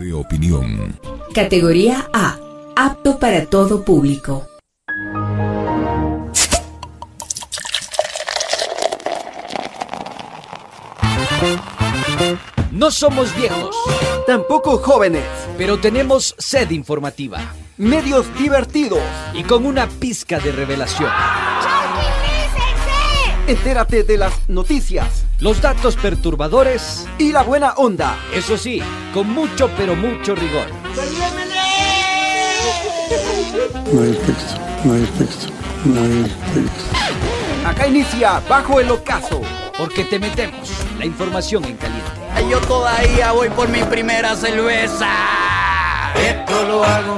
de opinión. Categoría A. Apto para todo público. No somos viejos, Tampoco jóvenes. pero tenemos sed informativa Medios divertidos. y con una pizca de revelación. Entérate de las noticias Los datos perturbadores, y la buena onda. eso sí, con mucho pero mucho rigor. No hay texto, no hay texto, no hay texto. Acá inicia Bajo el Ocaso. Porque te metemos la información en caliente. Yo todavía voy por mi primera cerveza. Esto lo hago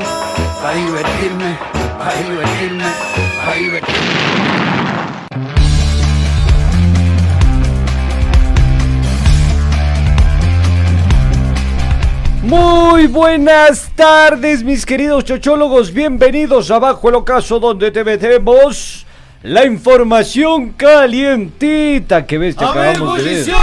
para divertirme, para divertirme, para divertirme. Muy buenas tardes, mis queridos chochólogos. Bienvenidos a Bajo el Ocaso, donde te metemos la información calientita que ves que acabamos de ver.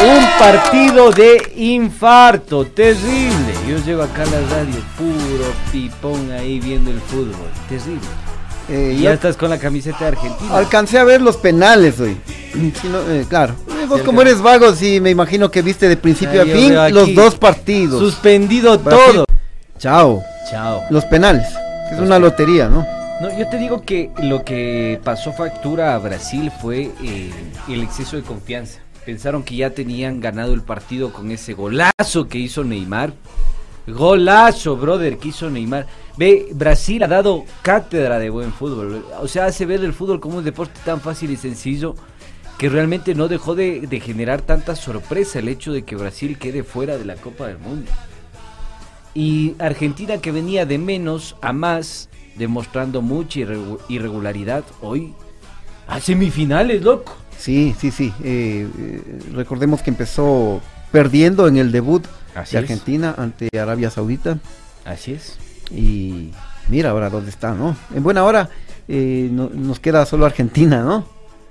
Un partido de infarto terrible. Yo llevo acá a la radio, puro pipón ahí viendo el fútbol. Terrible. Eh, ya estás con la camiseta de Argentina. alcancé a ver los penales hoy. Si no, eh, claro. Eh, Vos como eres vago, sí, me imagino que viste de principio a fin los dos partidos. Suspendido Brasil. todo. Chao. Chao. Los penales. Es una lotería, ¿no? No, yo te digo que lo que pasó factura a Brasil fue eh, el exceso de confianza. Pensaron que ya tenían ganado el partido con ese golazo que hizo Neymar. Golazo, brother, que hizo Neymar. Ve, Brasil ha dado cátedra de buen fútbol. O sea, hace ver el fútbol como un deporte tan fácil y sencillo que realmente no dejó de, de generar tanta sorpresa el hecho de que Brasil quede fuera de la Copa del Mundo. Y Argentina que venía de menos a más, demostrando mucha irregu- irregularidad, hoy a semifinales, loco. Sí, sí, sí. eh, eh, recordemos que empezó perdiendo en el debut Así de es. Argentina ante Arabia Saudita. Así es. Y mira ahora dónde está, ¿no? En buena hora eh, no- nos queda solo Argentina, ¿no?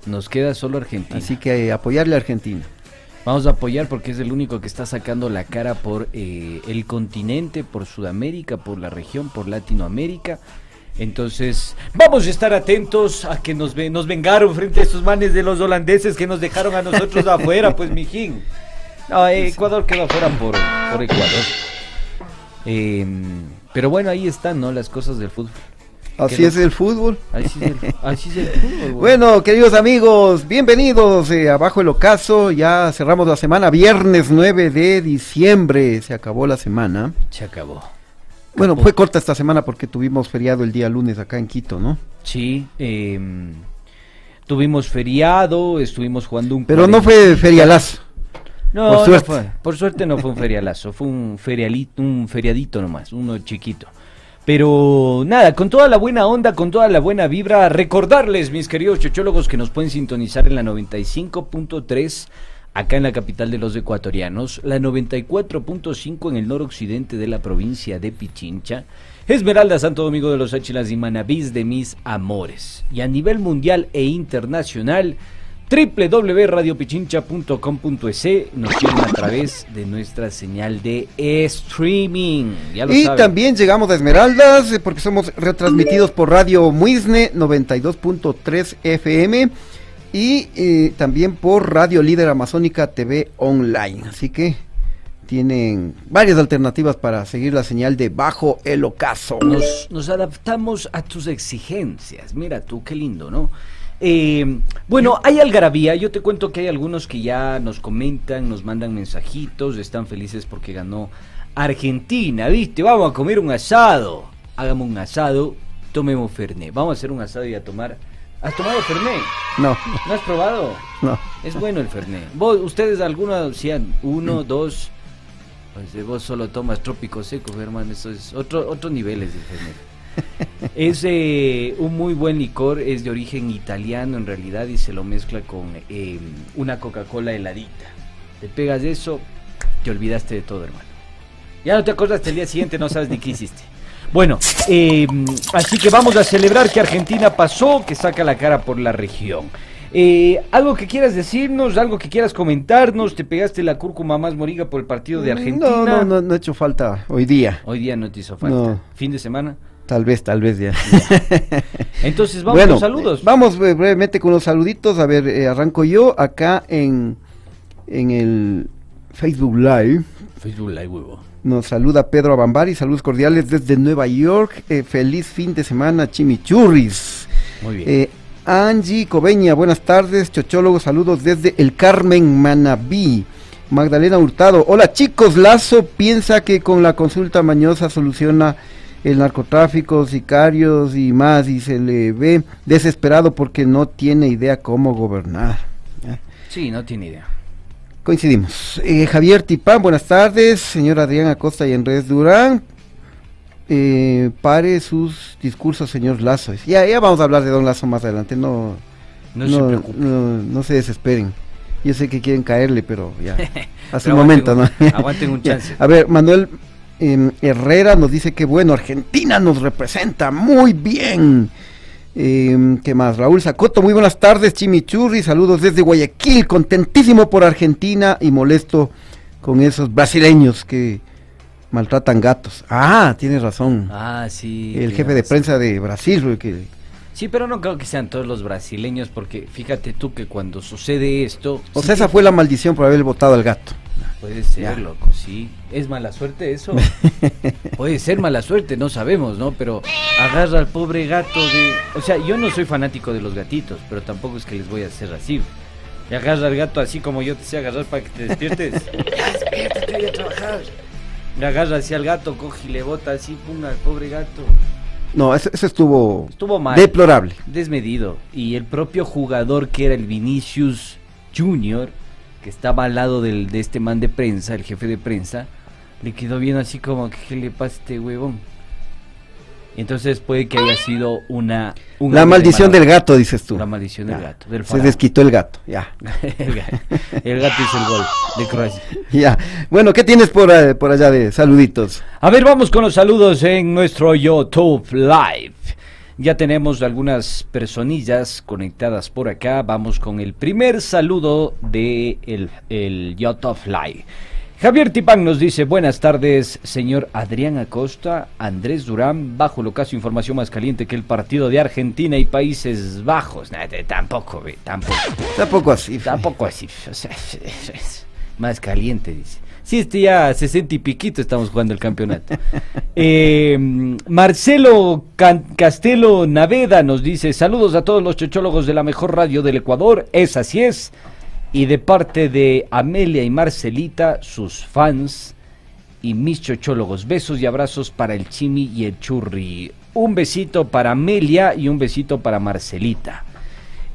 Nos queda solo Argentina. Así que eh, apoyarle a Argentina. Vamos a apoyar porque es el único que está sacando la cara por eh, el continente, por Sudamérica, por la región, por Latinoamérica. Entonces, vamos a estar atentos a que nos, nos vengaron frente a estos manes de los holandeses que nos dejaron a nosotros afuera, pues, mijín. No, eh, Ecuador quedó afuera por, por Ecuador. Em, pero bueno, ahí están, ¿no? Las cosas del fútbol. Así es el fútbol. Así es el, así es el fútbol. Bueno, queridos amigos, bienvenidos eh, a Bajo el Ocaso. Ya cerramos la semana, viernes 9 de diciembre. Se acabó la semana. Se acabó. Bueno, fue corta esta semana porque tuvimos feriado el día lunes acá en Quito, ¿no? Sí, em, tuvimos feriado, estuvimos jugando un... Pero no fue ferialazo. No, por no suerte. fue. Por suerte no fue un ferialazo, fue un ferialito, un feriadito nomás, uno chiquito. Pero nada, con toda la buena onda, con toda la buena vibra, recordarles, mis queridos chochólogos, que nos pueden sintonizar en la 95.3 acá en la capital de los ecuatorianos, la 94.5 en el noroccidente de la provincia de Pichincha, Esmeralda, Santo Domingo de los Áchilas y Manabís de mis amores. Y a nivel mundial e internacional, www.radiopichincha.com.es nos siguen a través de nuestra señal de streaming. Ya lo Y saben. también llegamos a Esmeraldas eh, porque somos retransmitidos por Radio Muisne 92.3 FM y eh, también por Radio Líder Amazónica TV Online. Así que tienen varias alternativas para seguir la señal de Bajo el Ocaso. nos, nos adaptamos a tus exigencias. Mira tú, qué lindo, ¿no? Eh, bueno, hay algarabía. Yo te cuento que hay algunos que ya nos comentan, nos mandan mensajitos, están felices porque ganó Argentina, ¿viste? Vamos a comer un asado. Hagamos un asado, tomemos Fernet. Vamos a hacer un asado y a tomar. ¿Has tomado Fernet? No, ¿No has probado? no. Es bueno el Fernet. ¿Vos, ustedes algunos decían uno, dos? Pues vos solo tomas trópico seco, hermano. Eso es otro, otros niveles de Fernet. es eh, un muy buen licor, es de origen italiano en realidad y se lo mezcla con eh, una Coca-Cola heladita. Te pegas de eso, te olvidaste de todo, hermano. Ya no te acuerdas el día siguiente, no sabes ni qué hiciste. Bueno, eh, así que vamos a celebrar que Argentina pasó, que saca la cara por la región. Eh, algo que quieras decirnos, algo que quieras comentarnos, te pegaste la cúrcuma más moriga por el partido de Argentina. No, no, no, no ha hecho falta hoy día. Hoy día no te hizo falta. No. Fin de semana. Tal vez, tal vez ya. Entonces vamos bueno, con saludos. Vamos eh, brevemente con los saluditos. A ver, eh, arranco yo acá en, en el Facebook Live. Facebook Live, huevo. Nos saluda Pedro Abambari, saludos cordiales desde Nueva York. Eh, feliz fin de semana, chimichurris. Muy bien. Eh, Angie Cobeña, buenas tardes, chochólogos, saludos desde el Carmen Manabí. Magdalena Hurtado, hola chicos, Lazo piensa que con la consulta mañosa soluciona el narcotráfico, sicarios y más, y se le ve desesperado porque no tiene idea cómo gobernar. sí, no tiene idea. Coincidimos. Eh, Javier Tipán, buenas tardes. Señor Adrián Acosta y Andrés Durán. Eh, pare sus discursos, señor Lazo. Ya, ya vamos a hablar de Don Lazo más adelante. No, No, se preocupe. no, no se desesperen. Yo sé que quieren caerle, pero ya. Hace Pero un momento, ¿no? aguanten un- un chance. A ver, Manuel em, Herrera nos dice que bueno, Argentina nos representa muy bien. Em, ¿Qué más? Raúl Sacoto, muy buenas tardes, Chimichurri, saludos desde Guayaquil, contentísimo por Argentina y molesto con esos brasileños que maltratan gatos. Ah, tienes razón. Ah, sí. El jefe de prensa de Brasil, que Sí, pero no creo que sean todos los brasileños, porque fíjate tú que cuando sucede esto. o sí sea, esa que- fue la maldición por haber votado al gato. Puede ser, Ya. loco, sí. ¿Es mala suerte eso? Puede ser mala suerte, no sabemos, ¿no? Pero agarra al pobre gato de... O sea, yo no soy fanático de los gatitos, pero tampoco es que les voy a hacer así. Y agarra al gato así como yo te sé agarrar para que te despiertes. ya, despiértate, voy a trabajar. Le agarra así al gato, coge y le bota así, pum, al pobre gato. No, eso, eso estuvo Estuvo mal. deplorable. desmedido. Y el propio jugador que era el Vinicius Junior, que estaba al lado del, de este man de prensa, el jefe de prensa, le quedó viendo así como, ¿qué le pasa a este huevón? Entonces puede que haya sido una... un La de maldición del gato, dices tú. La maldición del gato, del Se desquitó el gato, ya. el, gato, el gato hizo el gol de Croacia. Ya. Bueno, ¿qué tienes por, eh, por allá de saluditos? A ver, vamos con los saludos en nuestro YouTube Live. Ya tenemos algunas personillas conectadas por acá. Vamos con el primer saludo de el, el YouTube Live. Javier Tipán nos dice, buenas tardes, señor Adrián Acosta, Andrés Durán, bajo lo caso información más caliente que el partido de Argentina y Países Bajos. Nah, tampoco, ve, tampoco. Tampoco así. Tampoco así. o sea, es más caliente, dice. Sí, este ya 60 y piquito estamos jugando el campeonato. Eh, Marcelo Castelo Naveda nos dice: Saludos a todos los chochólogos de la mejor radio del Ecuador. Es así es. Y de parte de Amelia y Marcelita, sus fans y mis chochólogos. Besos y abrazos para el Chimi y el Churri. Un besito para Amelia y un besito para Marcelita.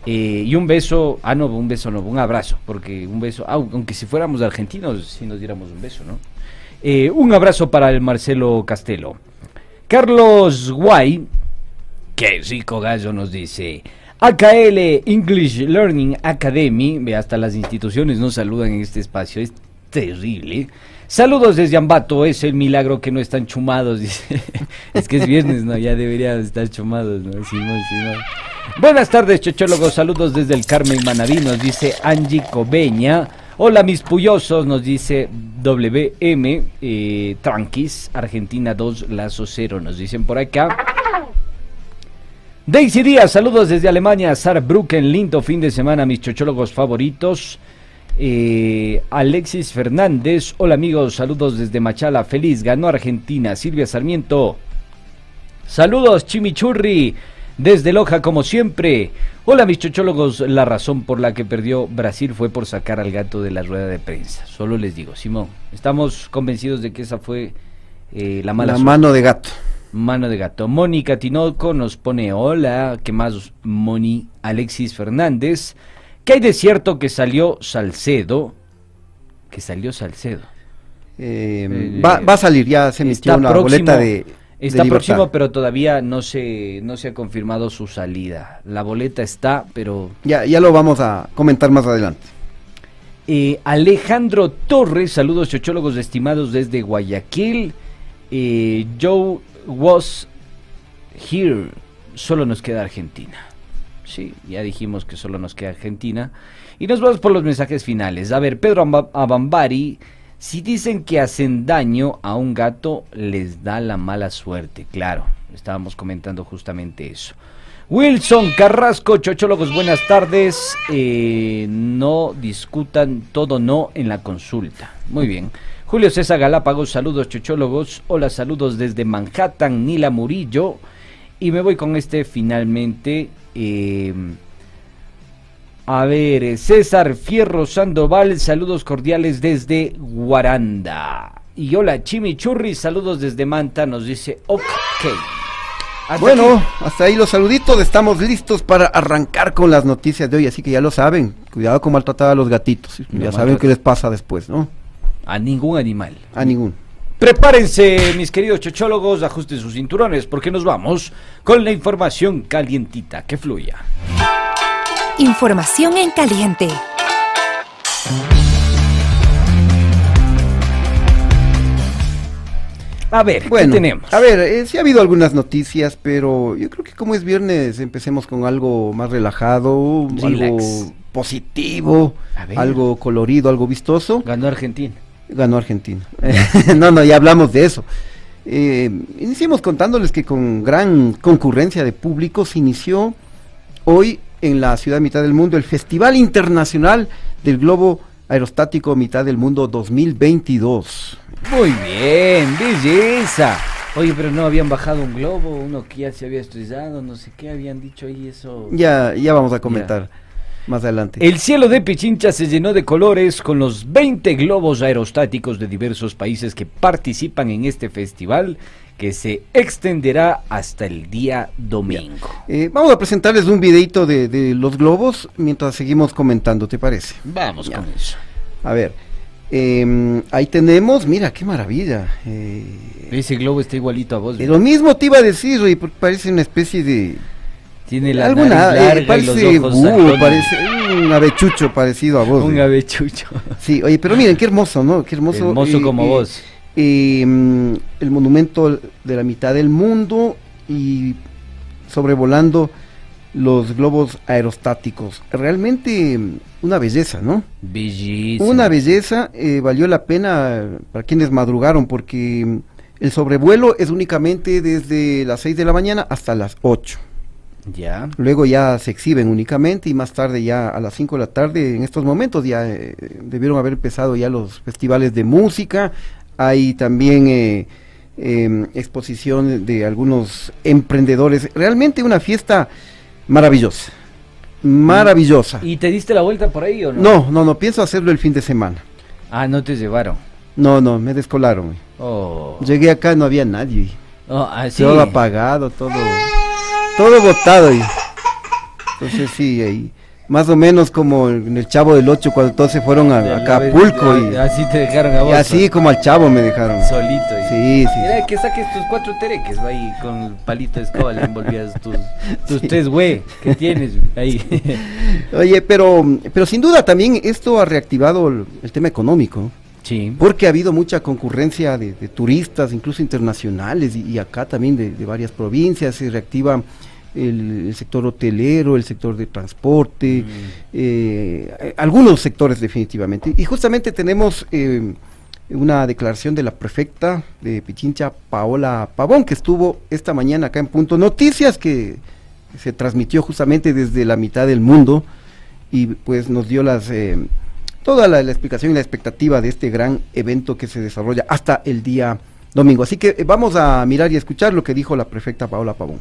Eh, y un beso, ah no, un beso no, un abrazo, porque un beso, aunque si fuéramos argentinos, si nos diéramos un beso, ¿no? Eh, un abrazo para el Marcelo Castelo. Carlos Guay, qué rico gallo, nos dice. AKL English Learning Academy, ve, hasta las instituciones nos saludan en este espacio, es terrible. Saludos desde Ambato, es el milagro que no están chumados, es que es viernes, ¿no? Ya deberían estar chumados, ¿no? Simón. Buenas tardes, chochólogos, saludos desde el Carmen Manaví, nos dice Angie Cobeña. Hola, mis puyosos, nos dice WM, eh, Tranquis, Argentina 2, Lazo 0, nos dicen por acá. Daisy Díaz, saludos desde Alemania. Saarbrücken, lindo fin de semana, mis chochólogos favoritos. Eh, Alexis Fernández, hola amigos, saludos desde Machala, feliz, ganó Argentina. Silvia Sarmiento, saludos Chimichurri, desde Loja como siempre. Hola mis chochólogos, la razón por la que perdió Brasil fue por sacar al gato de la rueda de prensa. Solo les digo, Simón, estamos convencidos de que esa fue eh, la mala La suerte. mano de gato. Mano de gato. Mónica Tinoco nos pone hola. ¿Qué más? Moni Alexis Fernández. ¿Qué hay de cierto que salió Salcedo? Que salió Salcedo. Eh, Eh, va, va a salir, ya se emitió una próximo, boleta de. está próximo, pero todavía no se, no se ha confirmado su salida. La boleta está, pero Ya, ya lo vamos a comentar más adelante. Eh, Alejandro Torres, saludos chochólogos estimados desde Guayaquil. Joe was here. Solo nos queda Argentina. Sí, ya dijimos que solo nos queda Argentina. Y nos vamos por los mensajes finales. A ver, Pedro Amba- Abambari, si dicen que hacen daño a un gato, les da la mala suerte. Claro, estábamos comentando justamente eso. Wilson Carrasco, chochólogos, buenas tardes. Eh, no discutan todo no en la consulta. Muy bien. Julio César Galápagos, saludos chochólogos. Hola, saludos desde Manhattan, Nila Murillo. Y me voy con este finalmente. Eh, a ver, eh, César Fierro Sandoval, saludos cordiales desde Guaranda. Y hola, Chimichurri, saludos desde Manta, nos dice ok. Hasta Bueno, aquí. hasta ahí los saluditos. Estamos listos para arrancar con las noticias de hoy. Así que ya lo saben. Cuidado con maltratar a los gatitos. Ya saben qué les pasa después, ¿no? a ningún animal. A ninguno. Prepárense, mis queridos chochólogos, ajusten sus cinturones, porque nos vamos con la información calientita que fluya. Información en caliente. A ver, Bueno, ¿qué tenemos? a ver, eh, sí ha habido algunas noticias, pero yo creo que como es viernes, empecemos con algo más relajado, Relax. algo positivo, algo colorido, algo vistoso. Ganó Argentina. Ganó Argentina. no, no, ya hablamos de eso. Eh, iniciemos contándoles que con gran concurrencia de público se inició hoy en la ciudad mitad del mundo el Festival Internacional del Globo Aerostático Mitad del Mundo 2022. Muy bien, belleza. Oye, pero no habían bajado un globo, uno que ya se había estrellado, no sé qué habían dicho ahí eso. Ya, ya vamos a comentar más adelante. El cielo de Pichincha se llenó de colores con los 20 globos aerostáticos de diversos países que participan en este festival que se extenderá hasta el día domingo. Eh, vamos a presentarles un videito de, de los globos mientras seguimos comentando, ¿te parece? Vamos Ya. con eso. A ver, eh, ahí tenemos, mira, qué maravilla. eh, Ese globo está igualito a vos. Eh, Lo mismo te iba a decir, porque parece una especie de... Tiene la alguna, nariz eh, larga y parece los ojos búho, saltones. parece un avechucho parecido a vos. un eh. avechucho. Sí, oye, pero miren, qué hermoso, ¿no? Qué hermoso. Hermoso eh, como eh, vos. eh, mm, el monumento de la mitad del mundo y sobrevolando los globos aerostáticos. Realmente mm, una belleza, ¿no? Bellísimo. Una belleza, eh, valió la pena para quienes madrugaron porque mm, el sobrevuelo es únicamente desde las 6 de la mañana hasta las 8. Ya. Luego ya se exhiben únicamente y más tarde ya a las 5 de la tarde, en estos momentos ya eh, debieron haber empezado ya los festivales de música. Hay también eh, em, exposición de algunos emprendedores. Realmente una fiesta maravillosa. Maravillosa. ¿Y te diste la vuelta por ahí o no? No, no, no, pienso hacerlo el fin de semana. Ah, no te llevaron. No, no, me descolaron. Oh. Llegué acá, no había nadie. Oh, ah, sí. Todo apagado, todo, todo botado. Y, entonces sí, ahí, más o menos como en el Chavo del Ocho cuando todos se fueron a, a Acapulco y, así te dejaron a y así como al Chavo me dejaron. Solito. y- Sí, sí. Mira que saques tus cuatro tereques, va ahí con el palito de escoba le envolvías tus, tus tres güey que tienes ahí. Oye, pero, pero sin duda también esto ha reactivado el, el tema económico. Sí. Porque ha habido mucha concurrencia de, de turistas, incluso internacionales, y, y acá también de, de varias provincias. Se reactiva el, el sector hotelero, el sector de transporte, eh, eh, algunos sectores definitivamente. Y justamente tenemos eh, una declaración de la prefecta de Pichincha, Paola Pavón, que estuvo esta mañana acá en Punto Noticias, que se transmitió justamente desde la mitad del mundo y pues nos dio las eh, toda la, explicación y la expectativa de este gran evento que se desarrolla hasta el día domingo. Así que eh, vamos a mirar y escuchar lo que dijo la prefecta Paola Pavón.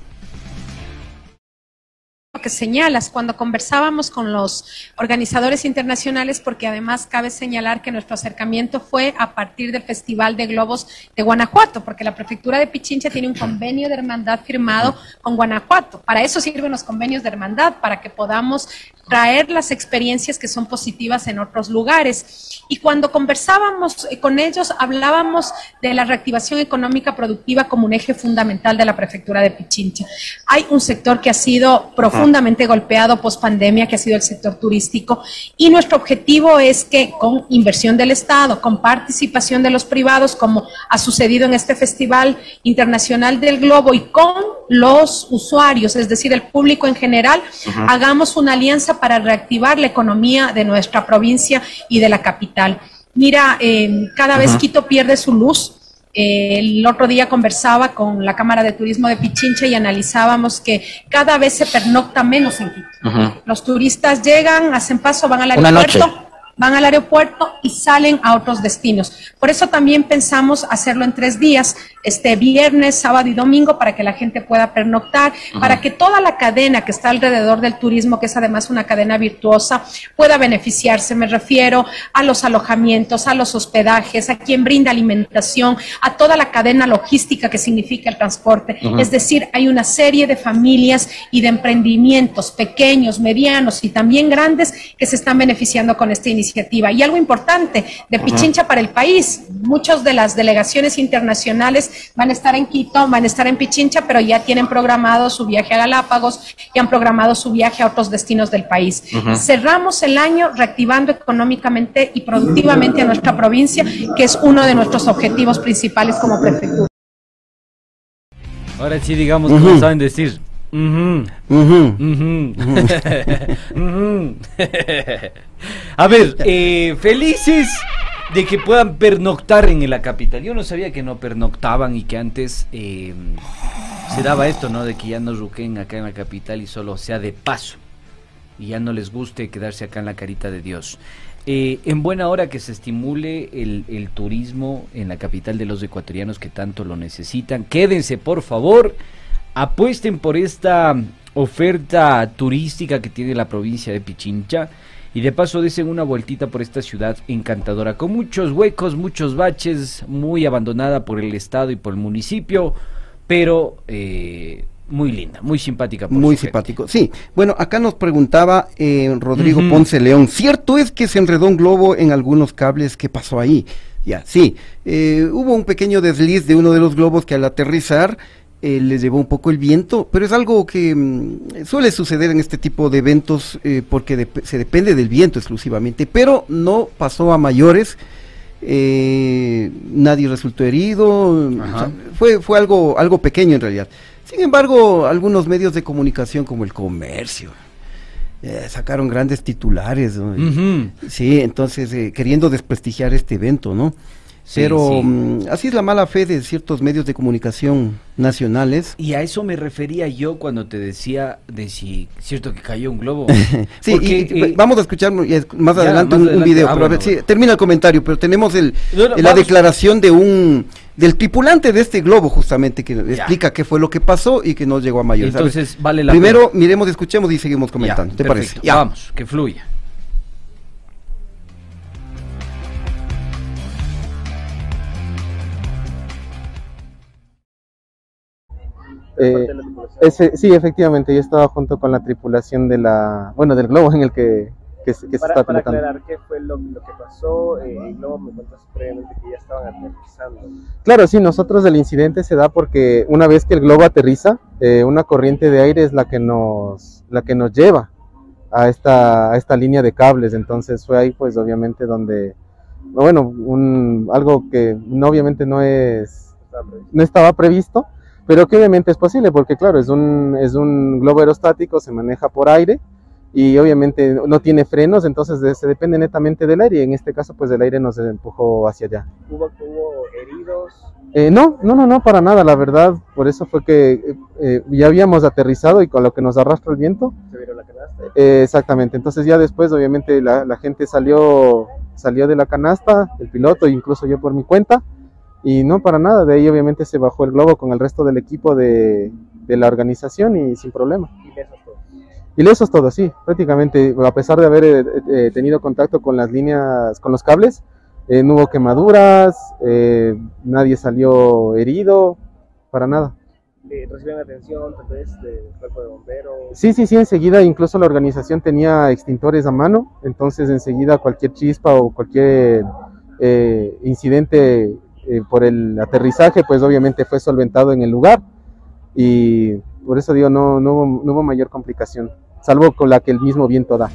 Que señalas cuando conversábamos con los organizadores internacionales, porque además cabe señalar que nuestro acercamiento fue a partir del Festival de Globos de Guanajuato, porque la prefectura de Pichincha tiene un convenio de hermandad firmado con Guanajuato. Para eso sirven los convenios de hermandad, para que podamos traer las experiencias que son positivas en otros lugares. Y cuando conversábamos eh, con ellos, hablábamos de la reactivación económica productiva como un eje fundamental de la prefectura de Pichincha. Hay un sector que ha sido profundamente golpeado post pandemia, que ha sido el sector turístico, y nuestro objetivo es que con inversión del Estado, con participación de los privados, como ha sucedido en este Festival Internacional del Globo y con los usuarios, es decir, el público en general, hagamos una alianza para reactivar la economía de nuestra provincia y de la capital. Mira, eh, cada vez Quito pierde su luz. El otro día conversaba con la Cámara de Turismo de Pichincha y analizábamos que cada vez se pernocta menos en Quito. Los turistas llegan, hacen paso, van al aeropuerto, van al aeropuerto y salen a otros destinos. Por eso también pensamos hacerlo en tres días, este viernes, sábado y domingo, para que la gente pueda pernoctar, para que toda la cadena que está alrededor del turismo, que es además una cadena virtuosa, pueda beneficiarse. Me refiero a los alojamientos, a los hospedajes, a quien brinda alimentación, a toda la cadena logística que significa el transporte. Es decir, hay una serie de familias y de emprendimientos pequeños, medianos y también grandes que se están beneficiando con esta iniciativa. Y algo importante de Pichincha para el país, muchas de las delegaciones internacionales van a estar en Quito, van a estar en Pichincha, pero ya tienen programado su viaje a Galápagos y han programado su viaje a otros destinos del país. Cerramos el año reactivando económicamente y productivamente a nuestra provincia, que es uno de nuestros objetivos principales como prefectura. Ahora sí, digamos, como saben decir. A ver, eh, felices de que puedan pernoctar en la capital. Yo no sabía que no pernoctaban y que antes eh, se daba esto, ¿no? De que ya no ruquen acá en la capital y solo sea de paso. Y ya no les guste quedarse acá en la carita de Dios. Eh, en buena hora que se estimule el, el turismo en la capital de los ecuatorianos que tanto lo necesitan. Quédense, por favor. Apuesten por esta oferta turística que tiene la provincia de Pichincha. Y de paso desen una vueltita por esta ciudad encantadora, con muchos huecos, muchos baches, muy abandonada por el Estado y por el municipio, pero eh, muy linda, muy simpática. por Muy gente. simpático. Sí, bueno, acá nos preguntaba eh, Rodrigo. Ponce León, ¿cierto es que se enredó un globo en algunos cables? ¿Qué pasó ahí? Ya, sí, eh, hubo un pequeño desliz de uno de los globos que al aterrizar eh, les llevó un poco el viento, pero es algo que mm, suele suceder en este tipo de eventos eh, porque se depende del viento exclusivamente, pero no pasó a mayores. eh, nadie resultó herido, o sea, fue, fue algo, algo pequeño en realidad. Sin embargo, algunos medios de comunicación como el comercio eh, sacaron grandes titulares, ¿no? Sí, entonces eh, queriendo desprestigiar este evento, ¿no? Pero sí. mm, así es la mala fe de ciertos medios de comunicación nacionales. Y a eso me refería yo cuando te decía de si cierto que cayó un globo. Sí, Porque, y, y, eh, vamos a escuchar es- más ya, adelante más un, video, Ah, pero a ver, bueno, sí, termina el comentario, pero tenemos el, No, no, la vamos. declaración de un del tripulante de este globo justamente que explica qué fue lo que pasó y que no llegó a mayores. Entonces vale la primero pena. miremos, escuchemos y seguimos Ya, comentando. ¿Te perfecto. parece? Ya. Vamos, que fluya. Eh, ese, sí, efectivamente, yo estaba junto con la tripulación de la, bueno, del globo en el que, que, se- que se Para, está para pilotando. aclarar qué fue lo, lo que pasó, eh, y luego me cuentas previamente que ya estaban aterrizando. Claro, sí, nosotros el incidente se da porque una vez que el globo aterriza, eh, una corriente de aire es la que nos, la que nos lleva a esta, a esta línea de cables. Entonces fue ahí, pues, obviamente, donde, bueno, un, algo que no, obviamente no es, no estaba previsto, pero que obviamente es posible porque, claro, es un, es un globo aerostático, se maneja por aire y obviamente no tiene frenos, entonces se depende netamente del aire y en este caso, pues, el aire nos empujó hacia allá. ¿Hubo, hubo heridos? Eh, no, no, no, no, para nada, la verdad, por eso fue que eh, eh, ya habíamos aterrizado y con lo que nos arrastra el viento, ¿Se vieron la canasta? eh, exactamente, entonces ya después obviamente la, la gente salió, salió de la canasta, el piloto, incluso yo por mi cuenta, y no para nada, de ahí obviamente se bajó el globo con el resto del equipo de, de la organización y sin problema. Ilesos todos. Ilesos todos, sí, prácticamente, a pesar de haber eh, eh, tenido contacto con las líneas, con los cables, eh, no hubo quemaduras, eh, nadie salió herido, para nada. Eh, ¿Recibieron atención tal vez del cuerpo de bomberos? Sí, sí, sí, enseguida incluso la organización tenía extintores a mano, entonces enseguida cualquier chispa o cualquier eh, incidente eh, por el aterrizaje, pues obviamente fue solventado en el lugar y por eso digo, no, no, hubo, no hubo mayor complicación, salvo con la que el mismo viento da.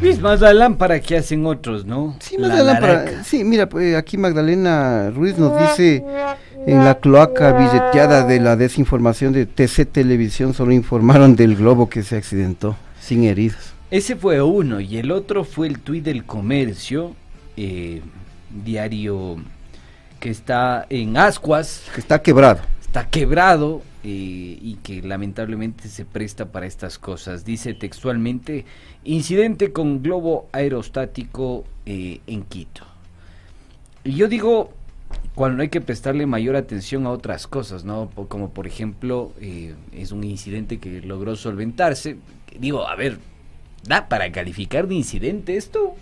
Pues más la lámpara que hacen otros, ¿no? Sí, más la lámpara. laraca. Sí, mira, pues, aquí Magdalena Ruiz nos dice en la cloaca billeteada de la desinformación de TC Televisión solo informaron del globo que se accidentó, sin heridos. Ese fue uno y el otro fue el tuit del comercio, eh, diario que está en Ascuas, Que está quebrado. está quebrado eh, y que lamentablemente se presta para estas cosas. Dice textualmente, incidente con globo aerostático eh, en Quito. Y yo digo, cuando hay que prestarle mayor atención a otras cosas, ¿no? Como por ejemplo, eh, es un incidente que logró solventarse. Digo, a ver, ¿da para calificar de incidente esto?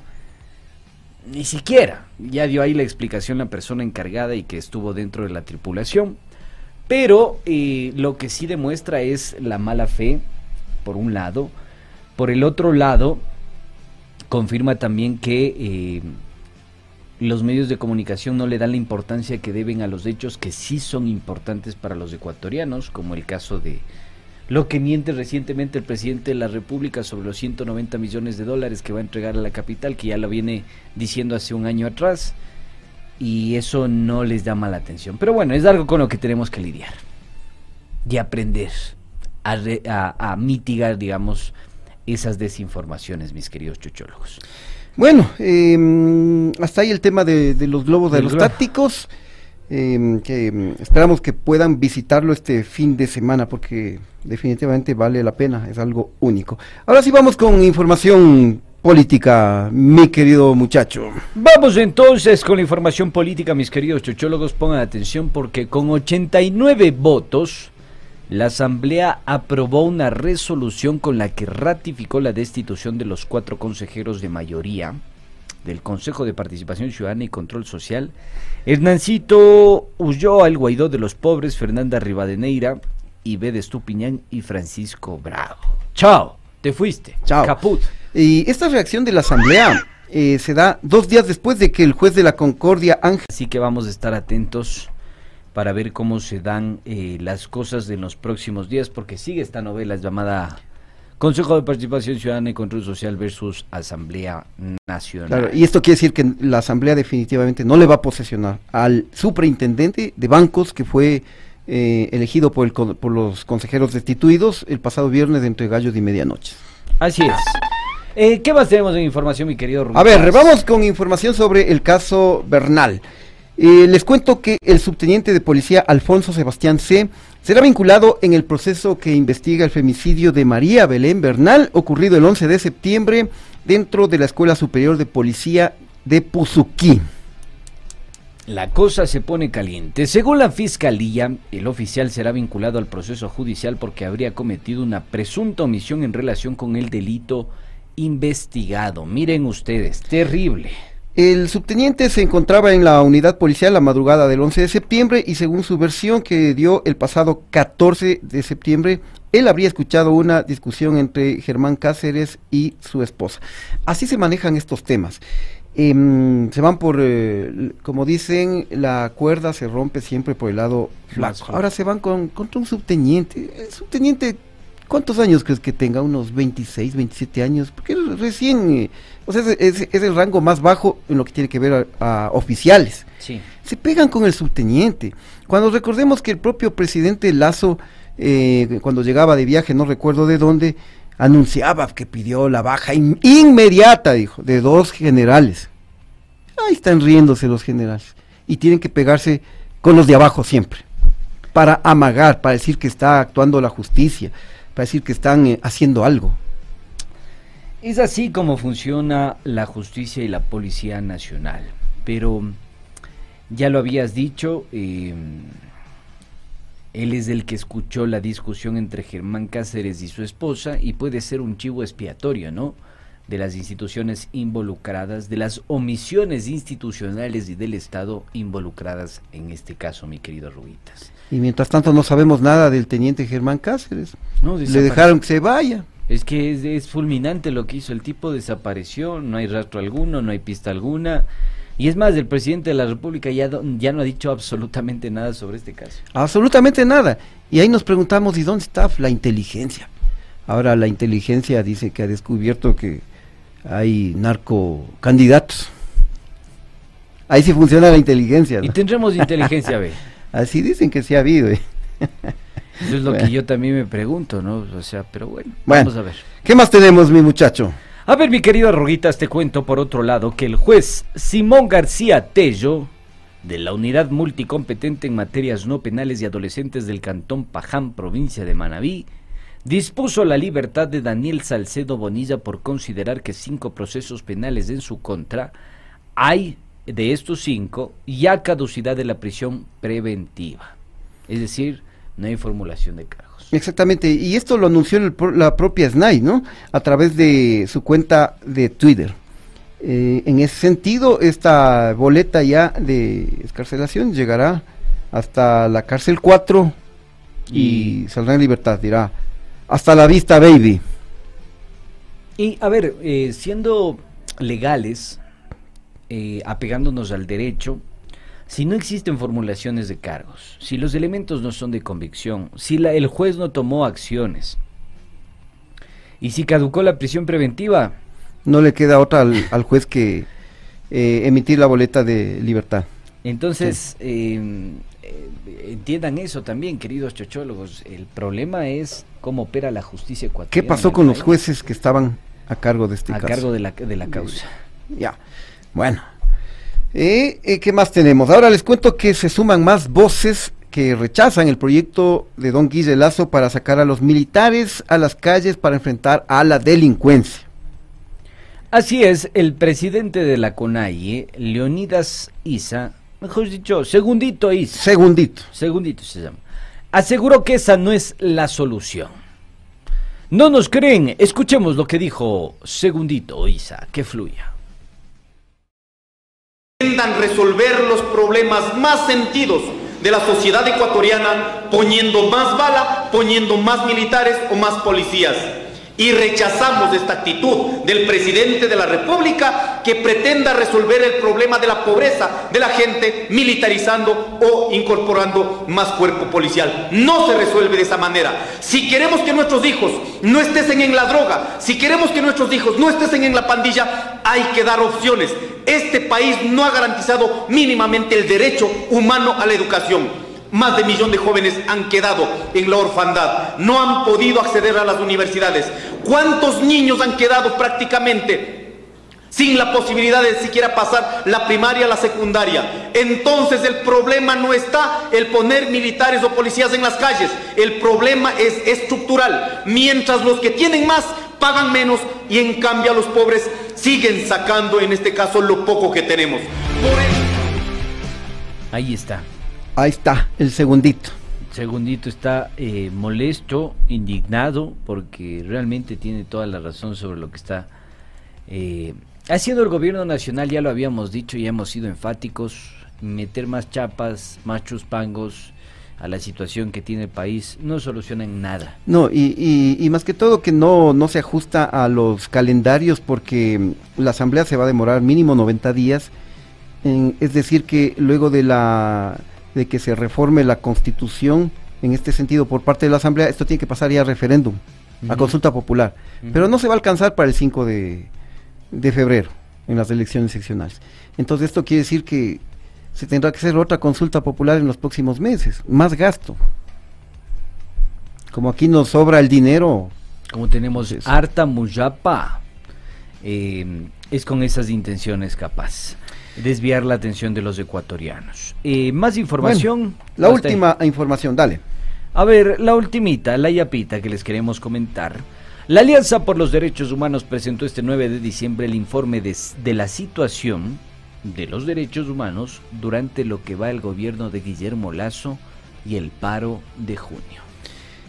Ni siquiera. Ya dio ahí la explicación la persona encargada y que estuvo dentro de la tripulación. Pero eh, lo que sí demuestra es la mala fe, por un lado. Por el otro lado, confirma también que eh, los medios de comunicación no le dan la importancia que deben a los hechos que sí son importantes para los ecuatorianos, como el caso de lo que miente recientemente el presidente de la República sobre los 190 millones de dólares que va a entregar a la capital, que ya lo viene diciendo hace un año atrás, y eso no les da mala atención. Pero bueno, es algo con lo que tenemos que lidiar y aprender a, re- a- a mitigar, digamos, esas desinformaciones, mis queridos chuchólogos. Bueno, eh, hasta ahí el tema de, de los globos aerostáticos. Eh, que mm, esperamos que puedan visitarlo este fin de semana porque definitivamente vale la pena, es algo único. Ahora sí vamos con información política, mi querido muchacho. Vamos entonces con la información política, mis queridos chochólogos, pongan atención porque con 89 votos, la Asamblea aprobó una resolución con la que ratificó la destitución de los cuatro consejeros de mayoría del Consejo de Participación Ciudadana y Control Social, Hernancito Ulloa, el Guaidó de los Pobres, Fernanda Rivadeneira, Ibe Estupiñán y Francisco Bravo. Chao, te fuiste. Chao. Caput. Y esta reacción de la Asamblea eh, se da dos días después de que el juez de la Concordia, Ángel Así que vamos a estar atentos para ver cómo se dan eh, las cosas en los próximos días, porque sigue esta novela llamada Consejo de Participación Ciudadana y Control Social versus Asamblea Nacional. Claro, y esto quiere decir que la Asamblea definitivamente no le va a posesionar al superintendente de bancos que fue eh, elegido por, el por los consejeros destituidos el pasado viernes entre gallos y medianoche. Así es. Eh, ¿Qué más tenemos en información, mi querido Rubén? A ver, vamos con información sobre el caso Bernal. Eh, les cuento que el subteniente de policía Alfonso Sebastián C. será vinculado en el proceso que investiga el femicidio de María Belén Bernal, ocurrido el 11 de septiembre dentro de la Escuela Superior de Policía de Puzuquí. La cosa se pone caliente. Según la fiscalía, el oficial será vinculado al proceso judicial porque habría cometido una presunta omisión en relación con el delito investigado. Miren ustedes, terrible. El subteniente se encontraba en la unidad policial la madrugada del 11 de septiembre y según su versión que dio el pasado 14 de septiembre, él habría escuchado una discusión entre Germán Cáceres y su esposa. Así se manejan estos temas. Em, se van por, eh, como dicen, la cuerda se rompe siempre por el lado flaco. Ahora se van con, contra un subteniente. El subteniente, ¿cuántos años crees que tenga? Unos 26, 27 años. Porque recién, eh, o sea, es, es- es el rango más bajo en lo que tiene que ver a, a oficiales Sí. se pegan con el subteniente. Cuando recordemos que el propio presidente Lazo, eh, cuando llegaba de viaje, no recuerdo de dónde, anunciaba que pidió la baja in- inmediata, dijo, de dos generales. Ahí están riéndose los generales. Y tienen que pegarse con los de abajo siempre. Para amagar, para decir que está actuando la justicia, para decir que están eh, haciendo algo. Es así como funciona la justicia y la Policía Nacional. Pero ya lo habías dicho, eh, él es el que escuchó la discusión entre Germán Cáceres y su esposa y puede ser un chivo expiatorio, ¿no? De las instituciones involucradas, de las omisiones institucionales y del Estado involucradas en este caso, mi querido Rubitas. Y mientras tanto no sabemos nada del teniente Germán Cáceres. No, Le dejaron que se vaya. Es que es, es fulminante lo que hizo el tipo, desapareció, no hay rastro alguno, no hay pista alguna. Y es más, el presidente de la República ya, ya no ha dicho absolutamente nada sobre este caso. Absolutamente nada. Y ahí nos preguntamos, ¿y dónde está la inteligencia? Ahora la inteligencia dice que ha descubierto que hay narcocandidatos. Ahí sí funciona la inteligencia. Y tendremos inteligencia B. Así dicen que sí ha habido. ¿eh? Eso es lo Bueno. que yo también me pregunto, ¿no? O sea, pero bueno, Bueno. vamos a ver. ¿Qué más tenemos, mi muchacho? A ver, mi querido Arroguitas, te cuento por otro lado que el juez Simón García Tello, de la Unidad Multicompetente en Materias No Penales y Adolescentes del Cantón Paján, provincia de Manabí, dispuso la libertad de Daniel Salcedo Bonilla por considerar que cinco procesos penales en su contra hay, de estos cinco, ya caducidad de la prisión preventiva. Es decir, no hay formulación de cargos. Exactamente, y esto lo anunció el la propia SNAI, ¿no? A través de su cuenta de Twitter. Eh, en ese sentido, esta boleta ya de escarcelación llegará hasta la cárcel 4 y, Y- saldrá en libertad, dirá. Hasta la vista, baby. Y a ver, eh, siendo legales, eh, apegándonos al derecho, si no existen formulaciones de cargos, si los elementos no son de convicción, si la- el juez no tomó acciones y si caducó la prisión preventiva, No le queda otra al, al juez que eh, emitir la boleta de libertad. entonces eh, eh, entiendan eso también, queridos chochólogos. El problema es cómo opera la justicia ecuatoriana. ¿Qué pasó con los jueces que estaban a cargo de este a caso? cargo de la, de la causa? Ya, bueno. Eh, eh, ¿Qué más tenemos? Ahora les cuento que se suman más voces que rechazan el proyecto de don Guille Lazo para sacar a los militares a las calles para enfrentar a la delincuencia. Así es, el presidente de la CONAIE, Leonidas Isa, mejor dicho, Segundito Isa, Segundito. Segundito se llama, aseguró que esa no es la solución. No nos creen, escuchemos lo que dijo Segundito Isa, que fluya. Intentan resolver los problemas más sentidos de la sociedad ecuatoriana poniendo más bala, poniendo más militares o más policías. Y rechazamos esta actitud del presidente de la República que pretenda resolver el problema de la pobreza de la gente militarizando o incorporando más cuerpo policial. No se resuelve de esa manera. Si queremos que nuestros hijos no estén en la droga, si queremos que nuestros hijos no estén en la pandilla, hay que dar opciones. Este país no ha garantizado mínimamente el derecho humano a la educación. Más de millón de jóvenes han quedado en la orfandad, no han podido acceder a las universidades. ¿Cuántos niños han quedado prácticamente sin la posibilidad de siquiera pasar la primaria a la secundaria? Entonces el problema no está el poner militares o policías en las calles, el problema es estructural. Mientras los que tienen más pagan menos y en cambio a los pobres siguen sacando en este caso lo poco que tenemos. Por Ahí está. Ahí está, el segundito. Segundito está eh, molesto, indignado, porque realmente tiene toda la razón sobre lo que está eh, haciendo el gobierno nacional, ya lo habíamos dicho y hemos sido enfáticos, meter más chapas, más chuspangos a la situación que tiene el país, no solucionan nada. No, y, y- y más que todo que no, no se ajusta a los calendarios porque la asamblea se va a demorar mínimo 90 días. En- es decir, que luego de, la, de que se reforme la constitución, en este sentido, por parte de la asamblea, esto tiene que pasar ya a referéndum, a consulta popular. Pero no se va a alcanzar para el 5 de, de febrero, en las elecciones seccionales. Entonces esto quiere decir que se tendrá que hacer otra consulta popular en los próximos meses, más gasto. Como aquí nos sobra el dinero, Como tenemos Entonces- harta muyapa, eh, es con esas intenciones capaz. Desviar la atención de los ecuatorianos. Eh, más información. la ahí. última información, dale. A ver, la ultimita, la yapita que les queremos comentar. La Alianza por los Derechos Humanos presentó este 9 de diciembre el informe de, de la situación de los derechos humanos durante lo que va el gobierno de Guillermo Lazo y el paro de junio.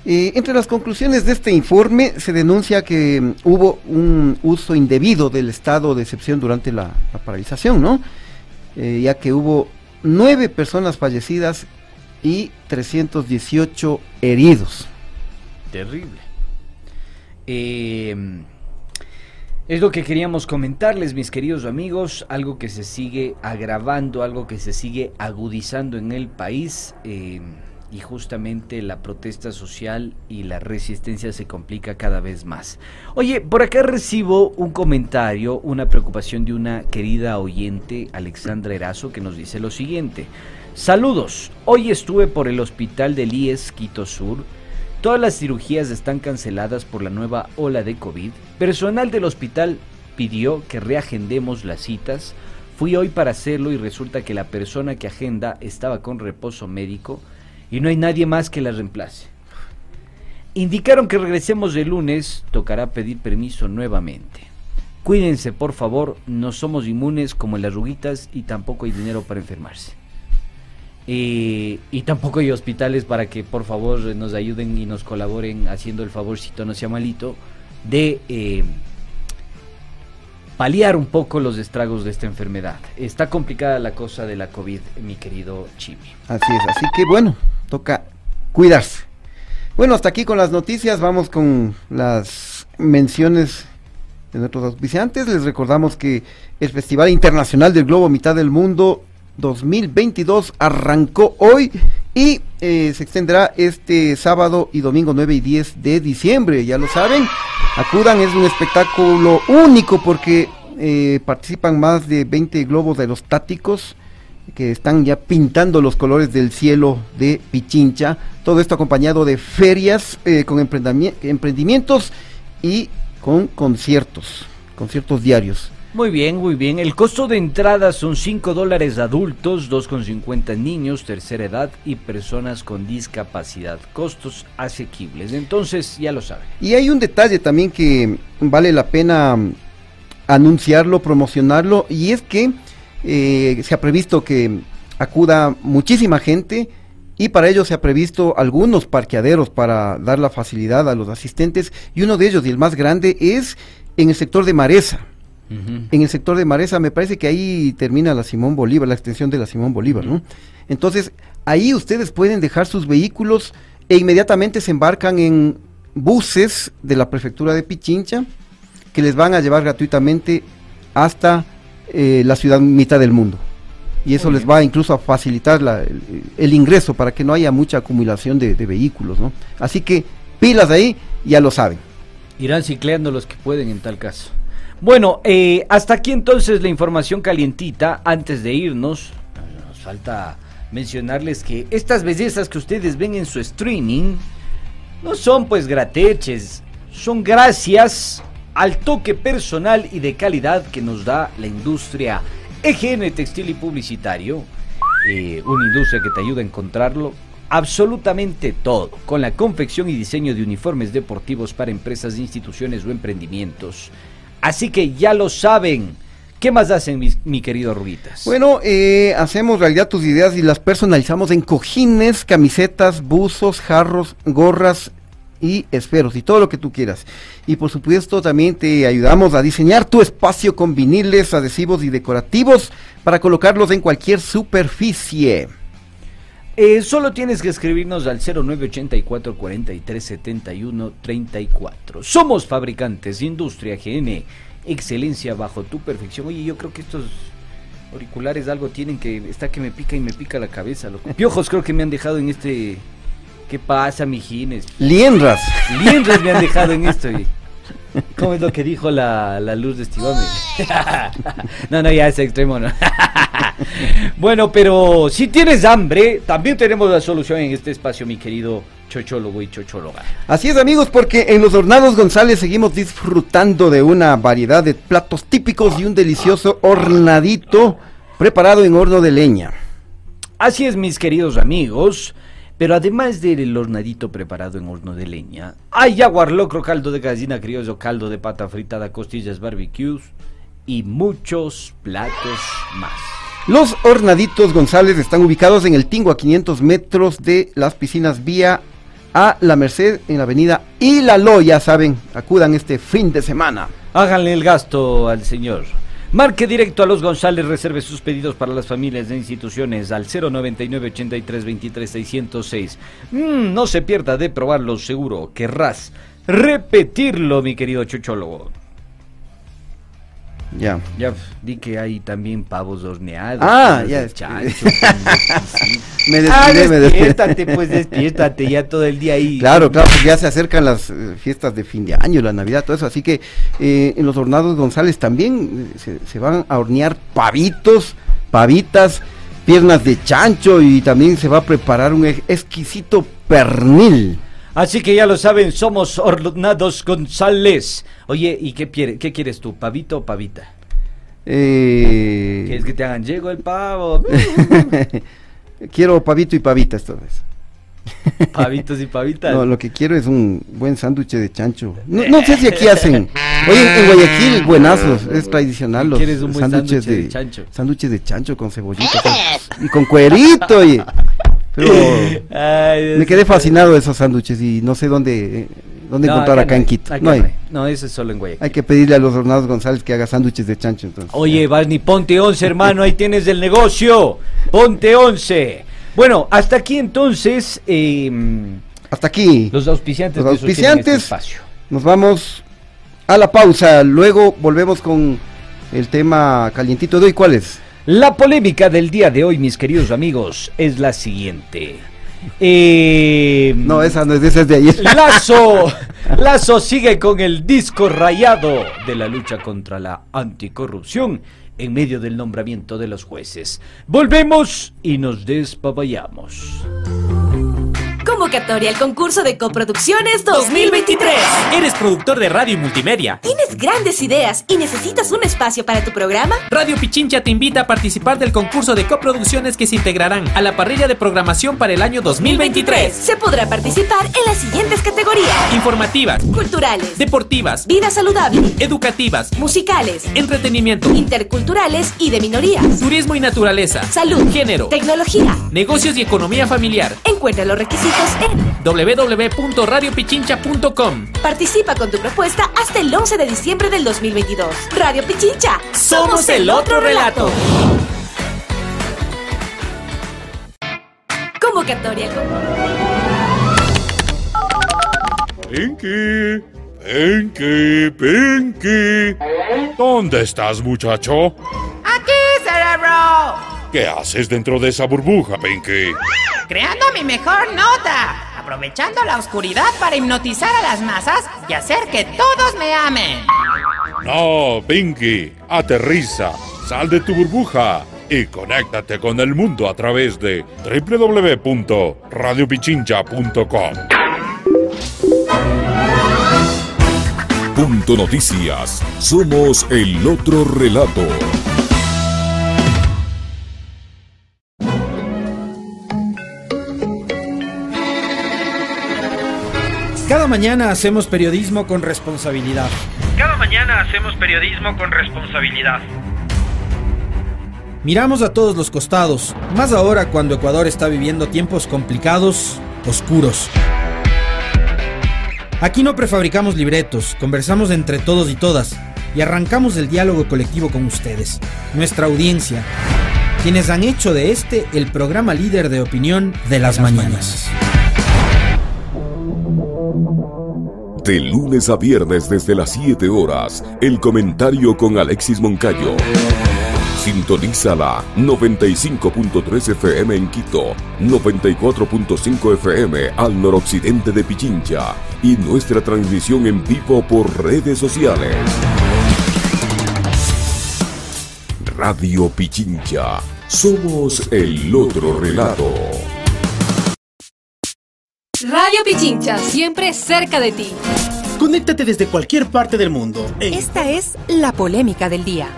Eh, entre las conclusiones de este informe se denuncia que mm, hubo un uso indebido del estado de excepción durante la, la paralización, ¿no? Eh, ya que hubo nueve personas fallecidas y 318 heridos. Terrible. Eh, es lo que queríamos comentarles, mis queridos amigos, algo que se sigue agravando, algo que se sigue agudizando en el país. eh, y justamente la protesta social y la resistencia se complica cada vez más. Oye, por acá recibo un comentario, una preocupación de una querida oyente, Alexandra Erazo, que nos dice lo siguiente. Saludos, hoy estuve por el hospital del IES Quito Sur. Todas las cirugías están canceladas por la nueva ola de COVID. Personal del hospital pidió que reagendemos las citas. Fui hoy para hacerlo y resulta que la persona que agenda estaba con reposo médico y no hay nadie más que la reemplace. Indicaron que regresemos el lunes, tocará pedir permiso nuevamente. Cuídense, por favor, no somos inmunes como las ruguitas y tampoco hay dinero para enfermarse. Y tampoco hay hospitales para que por favor nos ayuden y nos colaboren haciendo el favorcito, no sea malito, de eh, paliar un poco los estragos de esta enfermedad. Está complicada la cosa de la COVID, mi querido Chimi. Así es, así que bueno, toca cuidarse. Bueno, hasta aquí con las noticias, vamos con las menciones de nuestros auspiciantes. Les recordamos que el Festival Internacional del Globo Mitad del Mundo 2022 arrancó hoy y eh, se extenderá este sábado y domingo 9 y 10 de diciembre, ya lo saben. Acudan, es un espectáculo único porque eh, participan más de 20 globos aerostáticos que están ya pintando los colores del cielo de Pichincha. Todo esto acompañado de ferias eh, con emprendimientos y con conciertos, conciertos diarios. Muy bien, muy bien. El costo de entrada son 5 dólares adultos, 2,50 niños, tercera edad y personas con discapacidad. Costos asequibles. Entonces, ya lo saben. Y hay un detalle también que vale la pena mm, anunciarlo, promocionarlo, y es que eh, se ha previsto que acuda muchísima gente y para ello se ha previsto algunos parqueaderos para dar la facilidad a los asistentes y uno de ellos y el más grande es en el sector de Maresa. En el sector de Maresa me parece que ahí termina la Simón Bolívar, la extensión de la Simón Bolívar, ¿no? Entonces, ahí ustedes pueden dejar sus vehículos e inmediatamente se embarcan en buses de la prefectura de Pichincha que les van a llevar gratuitamente hasta eh, la ciudad mitad del mundo. Y eso les va incluso a facilitar el, ingreso para que no haya mucha acumulación de, vehículos, ¿no? Así que pilas ahí, ya lo saben. Irán cicleando los que pueden en tal caso. Bueno, eh, hasta aquí entonces la información calientita. Antes de irnos, nos falta mencionarles que estas bellezas que ustedes ven en su streaming no son pues grateches, son gracias al toque personal y de calidad que nos da la industria EGN Textil y Publicitario, eh, una industria que te ayuda a encontrarlo absolutamente todo, con la confección y diseño de uniformes deportivos para empresas, instituciones o emprendimientos. Así que ya lo saben. ¿Qué más hacen, mi, querido Rubitas? Bueno, eh, hacemos realidad tus ideas y las personalizamos en cojines, camisetas, buzos, jarros, gorras, y esferos y todo lo que tú quieras. Y por supuesto también te ayudamos a diseñar tu espacio con viniles, adhesivos y decorativos para colocarlos en cualquier superficie. Eh, solo tienes que escribirnos al 0984 43 34. Somos fabricantes, industria GN, excelencia bajo tu perfección. Oye, yo creo que estos auriculares algo tienen que está que me pica y me pica la cabeza. Los piojos creo que me han dejado en este ¿Qué pasa, mijines? Liendras. Liendras me han dejado en esto. ¿Cómo es lo que dijo la, luz de Estivame? no, no, ya es extremo, ¿no? bueno, pero si tienes hambre, también tenemos la solución en este espacio, mi querido chochólogo y chochóloga. Así es, amigos, porque en los Hornados González seguimos disfrutando de una variedad de platos típicos y un delicioso hornadito preparado en horno de leña. Así es, mis queridos amigos. Pero además del hornadito preparado en horno de leña, hay jaguar locro, caldo de gallina criollo, caldo de pata fritada, costillas barbecues y muchos platos más. Los hornaditos González están ubicados en el Tingo a 500 metros de las piscinas vía a La Merced en la avenida Ilalo, ya saben, acudan este fin de semana. Háganle el gasto al señor. Marque directo a los González, reserve sus pedidos para las familias de instituciones al 099 83 23 606. no se pierda de probarlo, seguro querrás repetirlo, mi querido chuchólogo. Ya. Ya di que hay también pavos horneados. Ah, ya, de chancho. Me Ah, descuidé, me despiértate, pues despiértate ya todo el día ahí. Claro, claro, ya se acercan las eh, fiestas de fin de año, la Navidad, todo eso. Así que eh, en los hornados González también eh, se, se van a hornear pavitos, pavitas, piernas de chancho y también se va a preparar un ex- exquisito pernil. Así que ya lo saben, somos Hornados González. Oye, ¿y qué, quiere- qué quieres tú, pavito o pavita? Eh, ¿Quieres que te hagan llego el pavo? quiero pavito y pavita esta vez. Pavitos y pavitas. No, lo que quiero es un buen sándwich de chancho. No, no sé si aquí hacen. Oye, en, Guayaquil, buenazos, es tradicional los ¿Quieres un buen sándwiches sándwich de de, chancho? sándwiches de chancho con cebollita con- y con cuerito. oye. Pero Ay, me quedé fascinado de esos sándwiches y no sé dónde, eh, dónde No, encontrar acá no en Quito. acá No hay. No, eso es solo en Guayaquil. Hay que pedirle a los Hornados González que haga sándwiches de chancho entonces. Oye, Barney, ponte 11, hermano, ahí tienes el negocio. Ponte 11. Bueno, hasta aquí entonces eh, Hasta aquí. los auspiciantes, Los este auspiciantes. espacio. Nos vamos a la pausa. Luego volvemos con el tema calientito de hoy. ¿Cuál es? La polémica del día de hoy, mis queridos amigos, es la siguiente. Eh, No, esa no es, esa es de ayer. Lazo, Lazo sigue con el disco rayado de la lucha contra la anticorrupción en medio del nombramiento de los jueces. Volvemos y nos despapayamos. Convocatoria al concurso de coproducciones 2023. ¿Eres productor de radio y multimedia? ¿Tienes grandes ideas y necesitas un espacio para tu programa? Radio Pichincha te invita a participar del concurso de coproducciones que se integrarán a la parrilla de programación para el año 2023. Se podrá participar en las siguientes categorías: Informativas, culturales, deportivas, vida saludable, educativas, musicales, entretenimiento, interculturales y de minorías, turismo y naturaleza, salud, género, tecnología. negocios y economía familiar. Encuentra los requisitos en www.radiopichincha.com. Participa con tu propuesta hasta el 11 de diciembre del 2022. Radio Pichincha. Somos el otro relato. Convocatoria. Pinky, Pinky, Pinky. ¿Dónde estás, muchacho? ¡Aquí, cerebro! ¿Qué haces dentro de esa burbuja, Pinky? Creando mi mejor nota. Aprovechando la oscuridad para hipnotizar a las masas y hacer que todos me amen. No, Pinky, aterriza, sal de tu burbuja y conéctate con el mundo a través de www.radiopichincha.com. Punto Noticias. Somos el otro relato. Cada mañana hacemos periodismo con responsabilidad. Cada mañana hacemos periodismo con responsabilidad. Miramos a todos los costados, más ahora cuando Ecuador está viviendo tiempos complicados, oscuros. Aquí no prefabricamos libretos, conversamos entre todos y todas y arrancamos el diálogo colectivo con ustedes, nuestra audiencia, quienes han hecho de este el programa líder de opinión de las, mañanas. De lunes a viernes desde las 7 horas, el comentario con Alexis Moncayo. Sintonízala 95.3 FM en Quito, 94.5 FM al noroccidente de Pichincha y nuestra transmisión en vivo por redes sociales. Radio Pichincha. Somos el otro relato. Radio Pichincha, siempre cerca de ti. Conéctate desde cualquier parte del mundo. en- Esta es la polémica del día.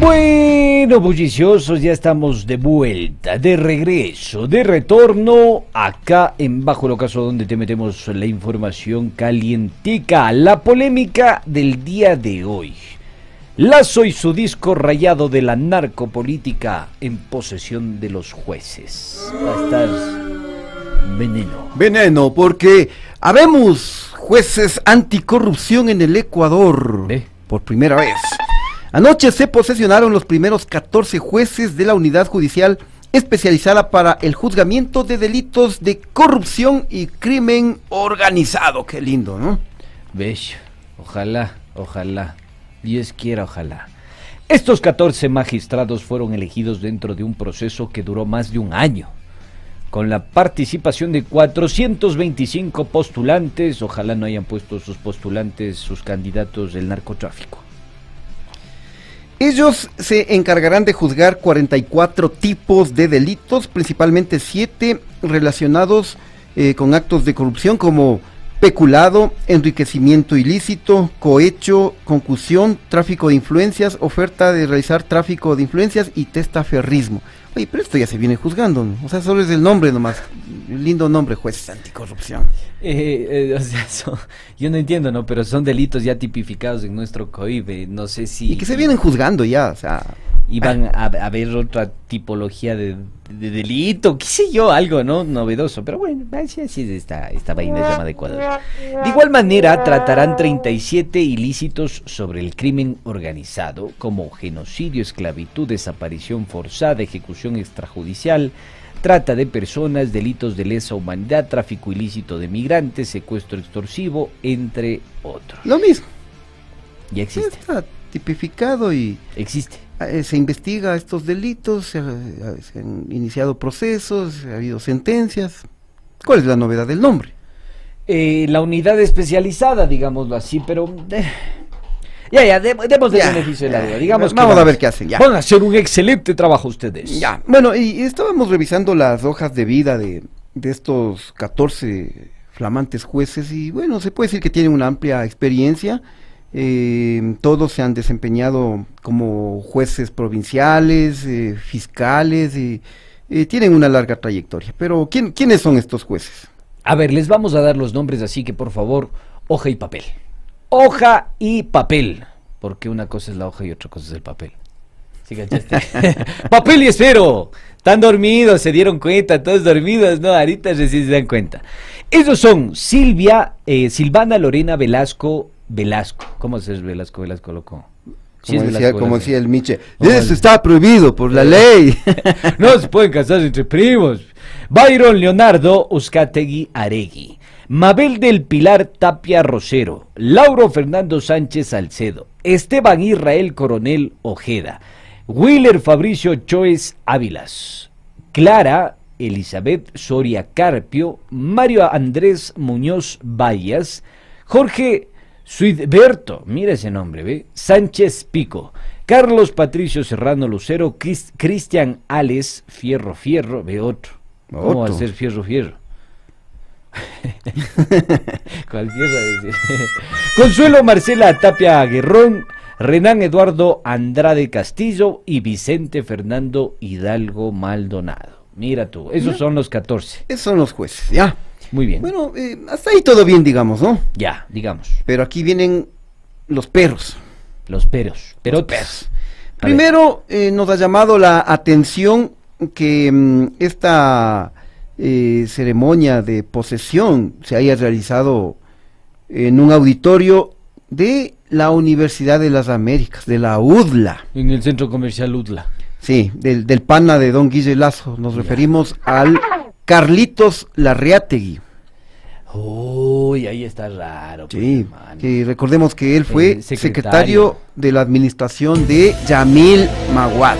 Bueno, bulliciosos, ya estamos de vuelta, de regreso, de retorno acá en Bajo el Ocaso donde te metemos la información calientica, la polémica del día de hoy. Lazo y su disco rayado de la narcopolítica en posesión de los jueces. Va a estar veneno. Veneno, porque habemos jueces anticorrupción en el Ecuador. Por primera vez. Anoche se posesionaron los primeros 14 jueces de la unidad judicial especializada para el juzgamiento de delitos de corrupción y crimen organizado. Qué lindo, ¿no? Bello. Ojalá, ojalá. Dios quiera, ojalá. Estos 14 magistrados fueron elegidos dentro de un proceso que duró más de un año, con la participación de 425 postulantes. Ojalá no hayan puesto sus postulantes, sus candidatos del narcotráfico. Ellos se encargarán de juzgar 44 tipos de delitos, principalmente 7 relacionados eh, con actos de corrupción como peculado, enriquecimiento ilícito, cohecho, concusión, tráfico de influencias, oferta de realizar tráfico de influencias y testaferrismo. Oye, pero esto ya se viene juzgando, ¿no? o sea, solo es el nombre nomás, lindo nombre, jueces anticorrupción. Eh, eh, o sea, son- yo no entiendo, ¿no? Pero son delitos ya tipificados en nuestro COIBE. No sé si... Y que se vienen juzgando ya, o sea... Iban a, a ver otra tipología de, de delito, qué sé yo, algo, ¿no? Novedoso. Pero bueno, así, así es esta, esta vaina llamada Ecuador. De igual manera, tratarán 37 ilícitos sobre el crimen organizado, como genocidio, esclavitud, desaparición forzada, ejecución extrajudicial, trata de personas, delitos de lesa humanidad, tráfico ilícito de migrantes, secuestro extorsivo, entre otros. Lo mismo. Ya existe. Está tipificado y... Existe. Eh, Se investiga estos delitos, se, ha- se han iniciado procesos, ha habido sentencias. ¿Cuál es la novedad del nombre? Eh, la unidad especializada, digámoslo así, pero... eh, ya, ya, de- demos el Ya, beneficio de la duda. Digamos que vamos a ver qué hacen, ya. Van a hacer un excelente trabajo ustedes. Ya, bueno, y estábamos revisando las hojas de vida de, de estos 14 flamantes jueces y bueno, se puede decir que tienen una amplia experiencia. Eh, todos se han desempeñado como jueces provinciales, eh, fiscales, y eh, tienen una larga trayectoria. Pero ¿quién, ¿quiénes son estos jueces? A ver, les vamos a dar los nombres, así que por favor, hoja y papel. Hoja y papel. Porque una cosa es la hoja y otra cosa es el papel. ¿Sí cachaste? papel y esfero. Están dormidos, se dieron cuenta, todos dormidos, ¿no? Ahorita recién se dan cuenta. Esos son Silvia, eh, Silvana Lorena Velasco Velasco. ¿Cómo es Velasco Velasco, loco? Sí Como decía, como decía el Miche, eso está prohibido por la ley. no se pueden casar entre primos. Byron Leonardo Uzcategui Aregui. Mabel del Pilar Tapia Rosero. Lauro Fernando Sánchez Salcedo. Esteban Israel Coronel Ojeda. Willer Fabricio Choes Ávilas. Clara Elizabeth Soria Carpio. Mario Andrés Muñoz Vallas. Jorge Suidberto, mira ese nombre, ¿ve? Sánchez Pico, Carlos Patricio Serrano Lucero, Cris- Cristian Ales Fierro Fierro, ve otro. ¿Cómo va a ser Fierro Fierro? Consuelo Marcela Tapia Guerrón, Renan Eduardo Andrade Castillo y Vicente Fernando Hidalgo Maldonado. Mira tú, esos Ya. son los 14. Esos son los jueces, ya. Muy bien. Bueno, eh, hasta ahí todo bien, digamos, ¿no? Ya, digamos. Pero aquí vienen los perros. Los peros. Perotes. A ver. Primero, eh, nos ha llamado la atención que mm, esta eh, ceremonia de posesión se haya realizado en un auditorio de la Universidad de las Américas, de la UDLA. En el centro comercial Udla. Sí, del, del pana de don Guille Lazo. Nos referimos al Carlitos Larreategui. Uy, ahí está raro. pues, Sí, que recordemos que él fue secretario. secretario de la administración de Yamil Maguad.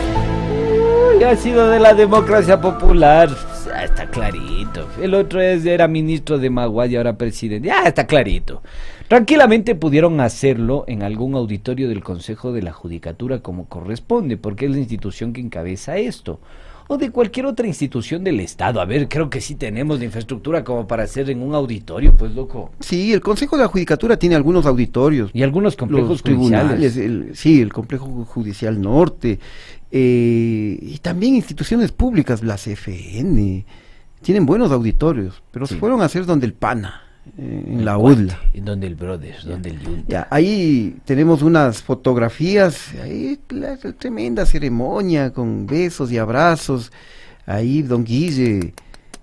Uy, ha sido de la democracia popular. Ya está clarito. El otro es, era ministro de Maguad y ahora presidente. Ya está clarito. Tranquilamente pudieron hacerlo en algún auditorio del Consejo de la Judicatura como corresponde, porque es la institución que encabeza esto. O de cualquier otra institución del Estado. A ver, creo que sí tenemos la infraestructura como para hacer en un auditorio, pues loco. Sí, el Consejo de la Judicatura tiene algunos auditorios. Y algunos complejos Los tribunales, el- sí, el Complejo Judicial Norte. eh, y también instituciones públicas, las FN. Tienen buenos auditorios, pero se fueron a hacer donde el PANA, en la UDLA. En donde el Brothers, donde el Yunta. Ya, ahí tenemos unas fotografías, ahí la, la tremenda ceremonia con besos y abrazos, ahí don Guille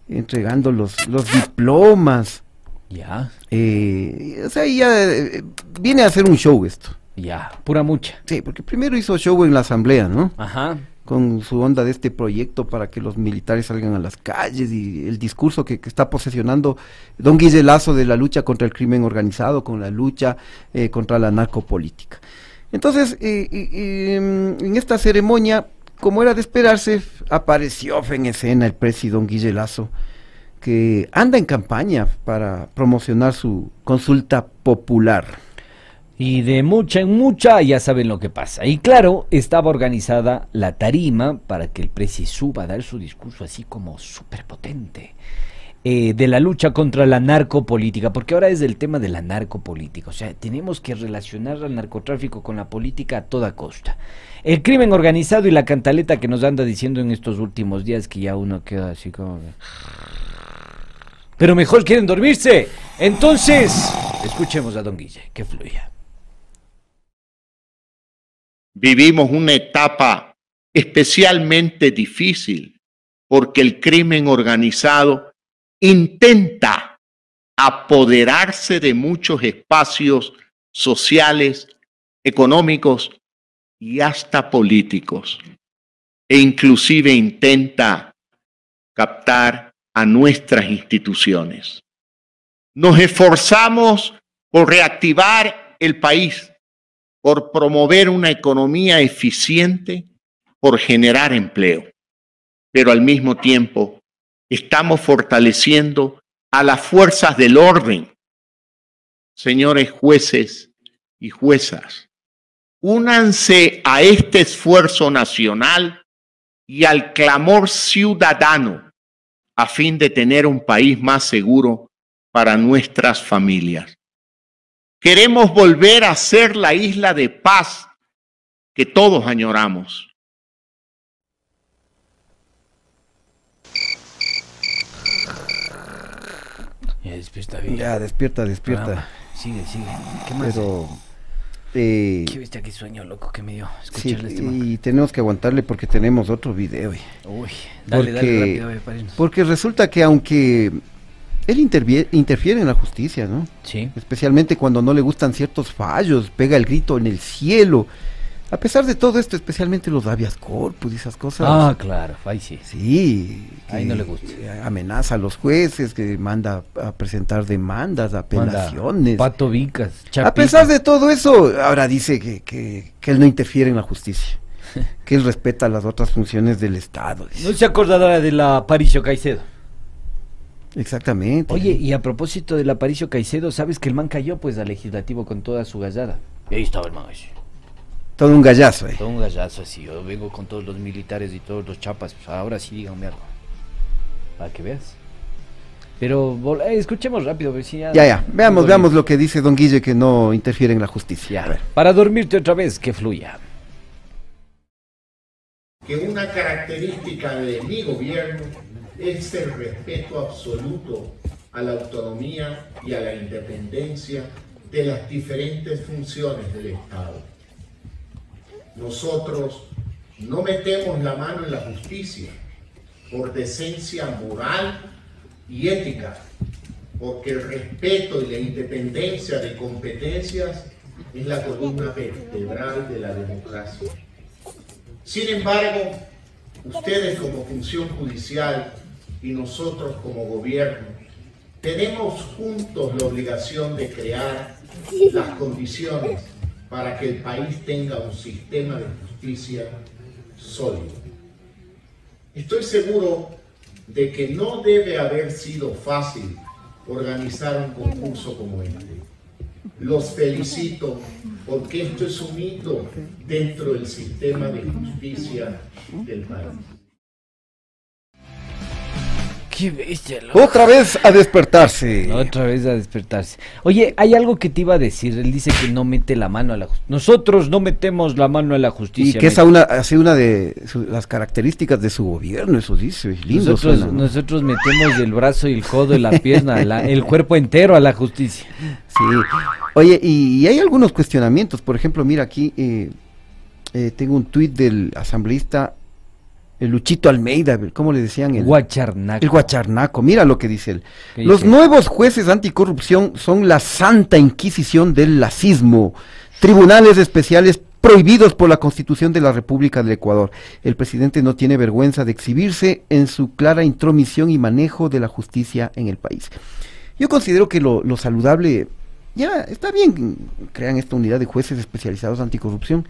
entregando los, los diplomas. Ya. Eh, o sea, ahí ya eh, viene a hacer un show esto. Ya, pura mucha. Sí, porque primero hizo show en la asamblea, ¿no? Ajá. Con su onda de este proyecto para que los militares salgan a las calles y el discurso que, está posesionando don Guille Lazo de la lucha contra el crimen organizado, con la lucha eh, contra la narcopolítica. Entonces, eh, eh, en esta ceremonia, como era de esperarse, apareció en escena el presidente don Guille Lazo, que anda en campaña para promocionar su consulta popular. Y de mucha en mucha ya saben lo que pasa. Y claro, estaba organizada la tarima para que el presi suba a dar su discurso así como súper potente. eh, de la lucha contra la narcopolítica, porque ahora es el tema de la narcopolítica, o sea, tenemos que relacionar al narcotráfico con la política a toda costa. El crimen organizado y la cantaleta que nos anda diciendo en estos últimos días que ya uno queda así como... Pero mejor quieren dormirse. Entonces, escuchemos a don Guille, que fluya. Vivimos una etapa especialmente difícil porque el crimen organizado intenta apoderarse de muchos espacios sociales, económicos y hasta políticos. E inclusive intenta captar a nuestras instituciones. Nos esforzamos por reactivar el país, por promover una economía eficiente, por generar empleo. Pero al mismo tiempo estamos fortaleciendo a las fuerzas del orden. Señores jueces y juezas, únanse a este esfuerzo nacional y al clamor ciudadano a fin de tener un país más seguro para nuestras familias. Queremos volver a ser la isla de paz que todos añoramos. Ya despierta bien. Ya, despierta, despierta. Sigue, sigue. ¿Qué más? Pero... eh, Qué bestia, qué sueño loco que me dio sí, escucharle este man. y tenemos que aguantarle porque tenemos otro video. eh. Uy, dale, dale rápido, para irnos. porque resulta que aunque él interfiere en la justicia, ¿no? Sí. Especialmente cuando no le gustan ciertos fallos, pega el grito en el cielo. A pesar de todo esto, especialmente los habeas corpus y esas cosas. Ah, claro, ahí sí. Sí. Ahí no le gusta. Amenaza a los jueces, que manda a presentar demandas, apelaciones. Pato Vicas, A pesar de todo eso, ahora dice que, que, que él no interfiere en la justicia, que él respeta las otras funciones del Estado. dice. No se acordará de la Aparicio Caicedo. Exactamente. Oye, y a propósito del Aparicio Caicedo, ¿sabes que el man cayó pues al legislativo con toda su gallada? Y ahí estaba el man así. Todo un gallazo, eh. Todo un gallazo así. Yo vengo con todos los militares y todos los chapas. pues, ahora sí díganme algo. Para que veas. Pero eh, escuchemos rápido. pues, sí, Ya, ya. Veamos, Volví. veamos lo que dice don Guille, que no interfiere en la justicia. A ver. Para dormirte otra vez, que fluya. que una característica de mi gobierno es el respeto absoluto a la autonomía y a la independencia de las diferentes funciones del Estado. Nosotros no metemos la mano en la justicia por decencia moral y ética, porque el respeto y la independencia de competencias es la columna vertebral de la democracia. Sin embargo, ustedes como función judicial y nosotros como gobierno, tenemos juntos la obligación de crear las condiciones para que el país tenga un sistema de justicia sólido. Estoy seguro de que no debe haber sido fácil organizar un concurso como este. Los felicito porque esto es un hito dentro del sistema de justicia del país. Qué bestia, loco. Otra vez a despertarse. Otra vez a despertarse. Oye, hay algo que te iba a decir. Él dice que no mete la mano a la justicia. Nosotros no metemos la mano a la Y justicia. que es me- una, así una de su- las características de su gobierno, eso dice. Lindo nosotros, suena, ¿no? nosotros metemos el brazo y el codo y la pierna, la- el cuerpo entero a la justicia. Sí. Oye, y, y hay algunos cuestionamientos. Por ejemplo, mira aquí, eh, eh, tengo un tuit del asambleísta el Luchito Almeida, ¿cómo le decían? El Guacharnaco. El Guacharnaco, mira lo que dice él. ¿Qué Los dice? nuevos jueces anticorrupción son la santa inquisición del lacismo. Tribunales especiales prohibidos por la Constitución de la República del Ecuador. El presidente no tiene vergüenza de exhibirse en su clara intromisión y manejo de la justicia en el país. Yo considero que lo, lo saludable, ya está bien, crean esta unidad de jueces especializados anticorrupción,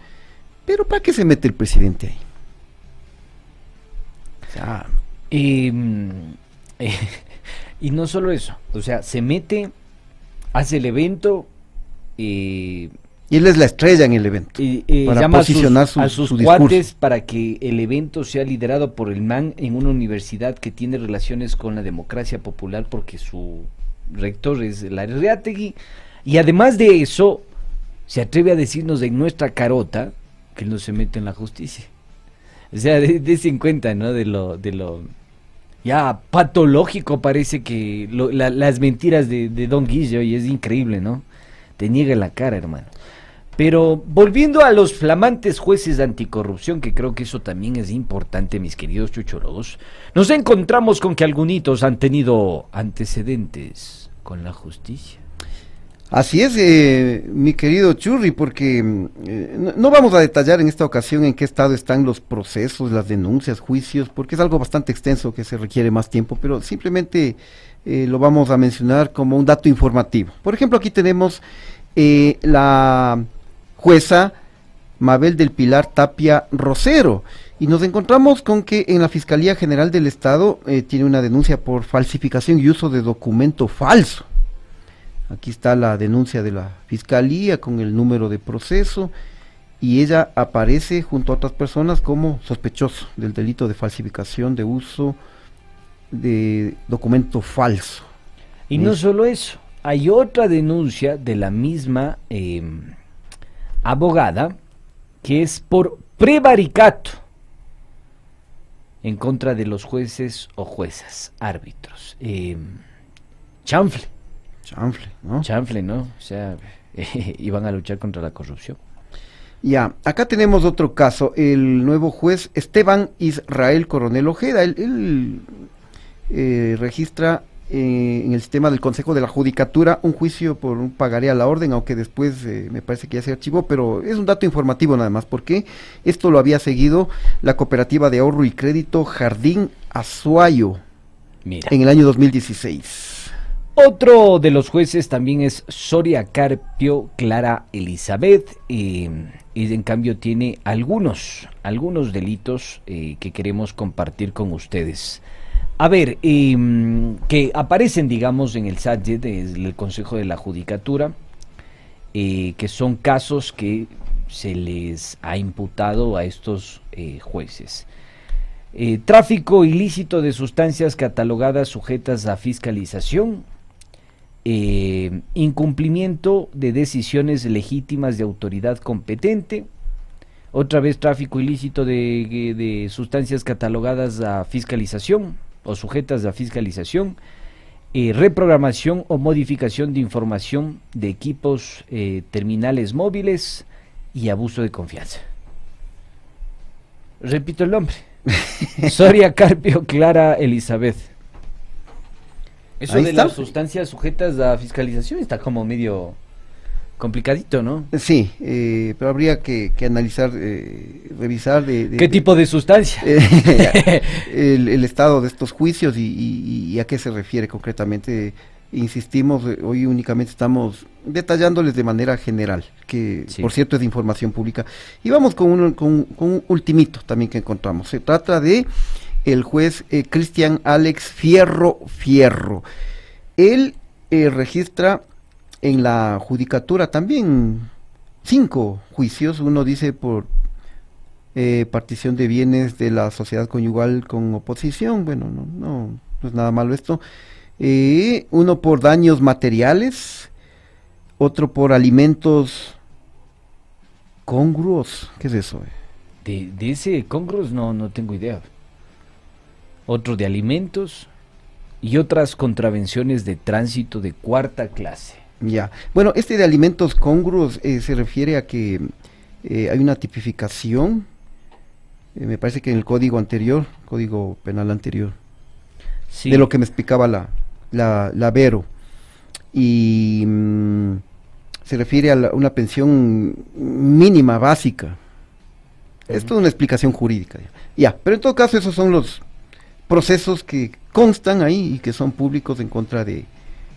pero ¿para qué se mete el presidente ahí? O sea, y, mm, eh, y no solo eso, o sea, se mete, hace el evento y... Y él es la estrella en el evento. Eh, para llama a posicionar sus, su, a sus su discurso. para que el evento sea liderado por el MAN en una universidad que tiene relaciones con la democracia popular porque su rector es la Reategui. Y además de eso, se atreve a decirnos en nuestra carota que él no se mete en la justicia. O sea, de- dése en cuenta, ¿no? De lo, de lo ya patológico parece que lo- la- las mentiras de, Don Guillo y es increíble, ¿no? Te niega la cara, hermano. Pero volviendo a los flamantes jueces de anticorrupción, que creo que eso también es importante, mis queridos chuchoros, nos encontramos con que algunos han tenido antecedentes con la justicia. Así es, eh, mi querido Churri, porque mm, eh, no, vamos a detallar en esta ocasión en qué estado están los procesos, las denuncias, juicios, porque es algo bastante extenso que se requiere más tiempo, pero simplemente eh, lo vamos a mencionar como un dato informativo. Por ejemplo, aquí tenemos eh, la jueza Mabel del Pilar Tapia Rosero. Y nos encontramos con que en la Fiscalía General del Estado tiene una denuncia por falsificación y uso de documento falso. Aquí está la denuncia de la Fiscalía con el número de proceso y ella aparece junto a otras personas como sospechoso del delito de falsificación de uso de documento falso. Y no solo eso, hay otra denuncia de la misma eh, abogada que es por prevaricato en contra de los jueces o juezas, árbitros. Eh, chanfle. Chanfle, ¿no? Chanfle, ¿no? O sea, iban a luchar contra la corrupción. Ya, acá tenemos otro caso, el nuevo juez Esteban Israel Coronel Ojeda, él, él, eh, registra eh, en el sistema del Consejo de la Judicatura un juicio por un pagaré a la orden, aunque después eh, me parece que ya se archivó, pero es un dato informativo nada más, porque esto lo había seguido la cooperativa de ahorro y crédito Jardín Azuayo Mira. en el año 2016. Otro de los jueces también es Soria Carpio Clara Elizabeth. eh, y en cambio tiene algunos, algunos delitos eh, que queremos compartir con ustedes. A ver, em, que aparecen, digamos, en el SATJE del Consejo de la Judicatura, eh, que son casos que se les ha imputado a estos eh, jueces. Tráfico ilícito de sustancias catalogadas sujetas a fiscalización, eh, incumplimiento de decisiones legítimas de autoridad competente, otra vez tráfico ilícito de, de sustancias catalogadas a fiscalización o sujetas a fiscalización, eh, reprogramación o modificación de información de equipos eh, terminales móviles y abuso de confianza. Repito el nombre. Soria Carpio Clara Elizabeth. Eso Ahí de está. las sustancias sujetas a fiscalización está como medio complicadito, ¿no? Sí, eh, pero habría que, que analizar, eh, revisar de, de- ¿Qué tipo de sustancia? Eh, el, el estado de estos juicios y, y- y a qué se refiere concretamente. Insistimos, eh, hoy únicamente estamos detallándoles de manera general, que Sí. por cierto es de información pública. Y vamos con un, con, con un ultimito también que encontramos. Se trata de el juez eh, Cristian Alex Fierro Fierro. Él eh, registra en la judicatura también cinco juicios. Uno dice por eh, partición de bienes de la sociedad conyugal con oposición. Bueno, no, no, no es nada malo esto. Uno por daños materiales, otro por alimentos congruos. ¿Qué es eso? De, de ese congros no, no tengo idea. Otro de alimentos y otras contravenciones de tránsito de cuarta clase. Ya. Bueno, este de alimentos congruos eh, se refiere a que eh, hay una tipificación, eh, me parece que en el código anterior, código penal anterior, Sí. de lo que me explicaba la, la, la Vero. Y mm, se refiere a la- una pensión mínima básica. Esto es una explicación jurídica. Ya, pero en todo caso esos son los procesos que constan ahí y que son públicos en contra de,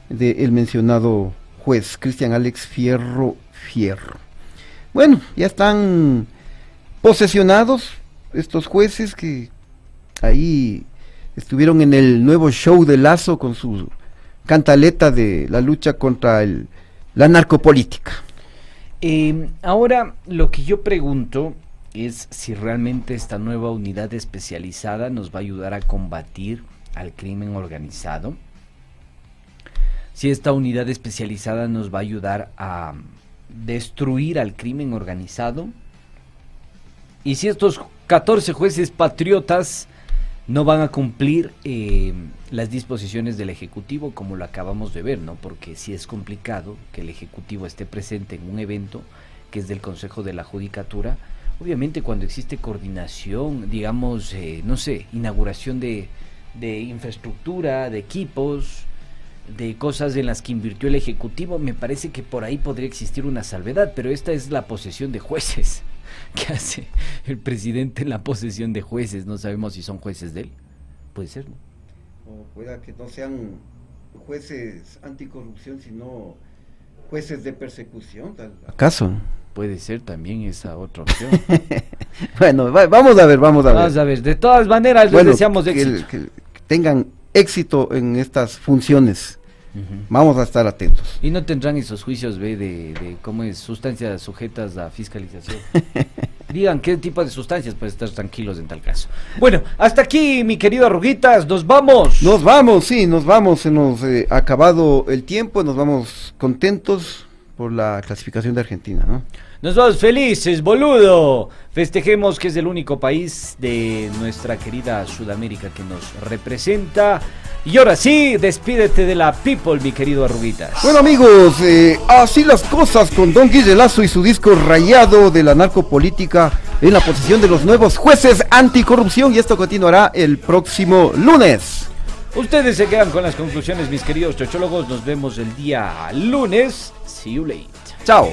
de el mencionado juez Cristian Alex Fierro Fierro. Bueno, ya están posesionados estos jueces que ahí estuvieron en el nuevo show de Lazo con su cantaleta de la lucha contra el, la narcopolítica. Eh, ahora, lo que yo pregunto es si realmente esta nueva unidad especializada nos va a ayudar a combatir al crimen organizado. Si esta unidad especializada nos va a ayudar a destruir al crimen organizado. Y si estos 14 jueces patriotas no van a cumplir eh, las disposiciones del Ejecutivo como lo acabamos de ver, ¿no? Porque si es complicado que el Ejecutivo esté presente en un evento que es del Consejo de la Judicatura, obviamente cuando existe coordinación, digamos, eh, no sé, inauguración de, de infraestructura, de equipos, de cosas en las que invirtió el Ejecutivo, me parece que por ahí podría existir una salvedad, pero esta es la posesión de jueces. ¿Qué hace el presidente en la posesión de jueces? No sabemos si son jueces de él. Puede ser, ¿no? O pueda que no sean jueces anticorrupción, sino jueces de persecución. Tal. ¿Acaso? Puede ser también esa otra opción. bueno, va- vamos a ver, vamos a ver. Vamos a ver, de todas maneras les Bueno, deseamos que- éxito. que- que tengan éxito en estas funciones. Vamos a estar atentos. Y no tendrán esos juicios ve, de, de cómo es sustancias sujetas a fiscalización. Digan qué tipo de sustancias para estar tranquilos en tal caso. Bueno, hasta aquí, mi querido Arruguitas, nos vamos. Nos vamos, sí, nos vamos. Se nos eh, ha acabado el tiempo. Nos vamos contentos por la clasificación de Argentina, ¿no? Nos vamos felices, boludo. Festejemos que es el único país de nuestra querida Sudamérica que nos representa. Y ahora sí, despídete de la people, mi querido Arruguitas. Bueno amigos, eh, así las cosas con Don Guille Lazo y su disco rayado de la narcopolítica en la posición de los nuevos jueces anticorrupción y esto continuará el próximo lunes. Ustedes se quedan con las conclusiones, mis queridos chochólogos. Nos vemos el día lunes. See you later. Chao.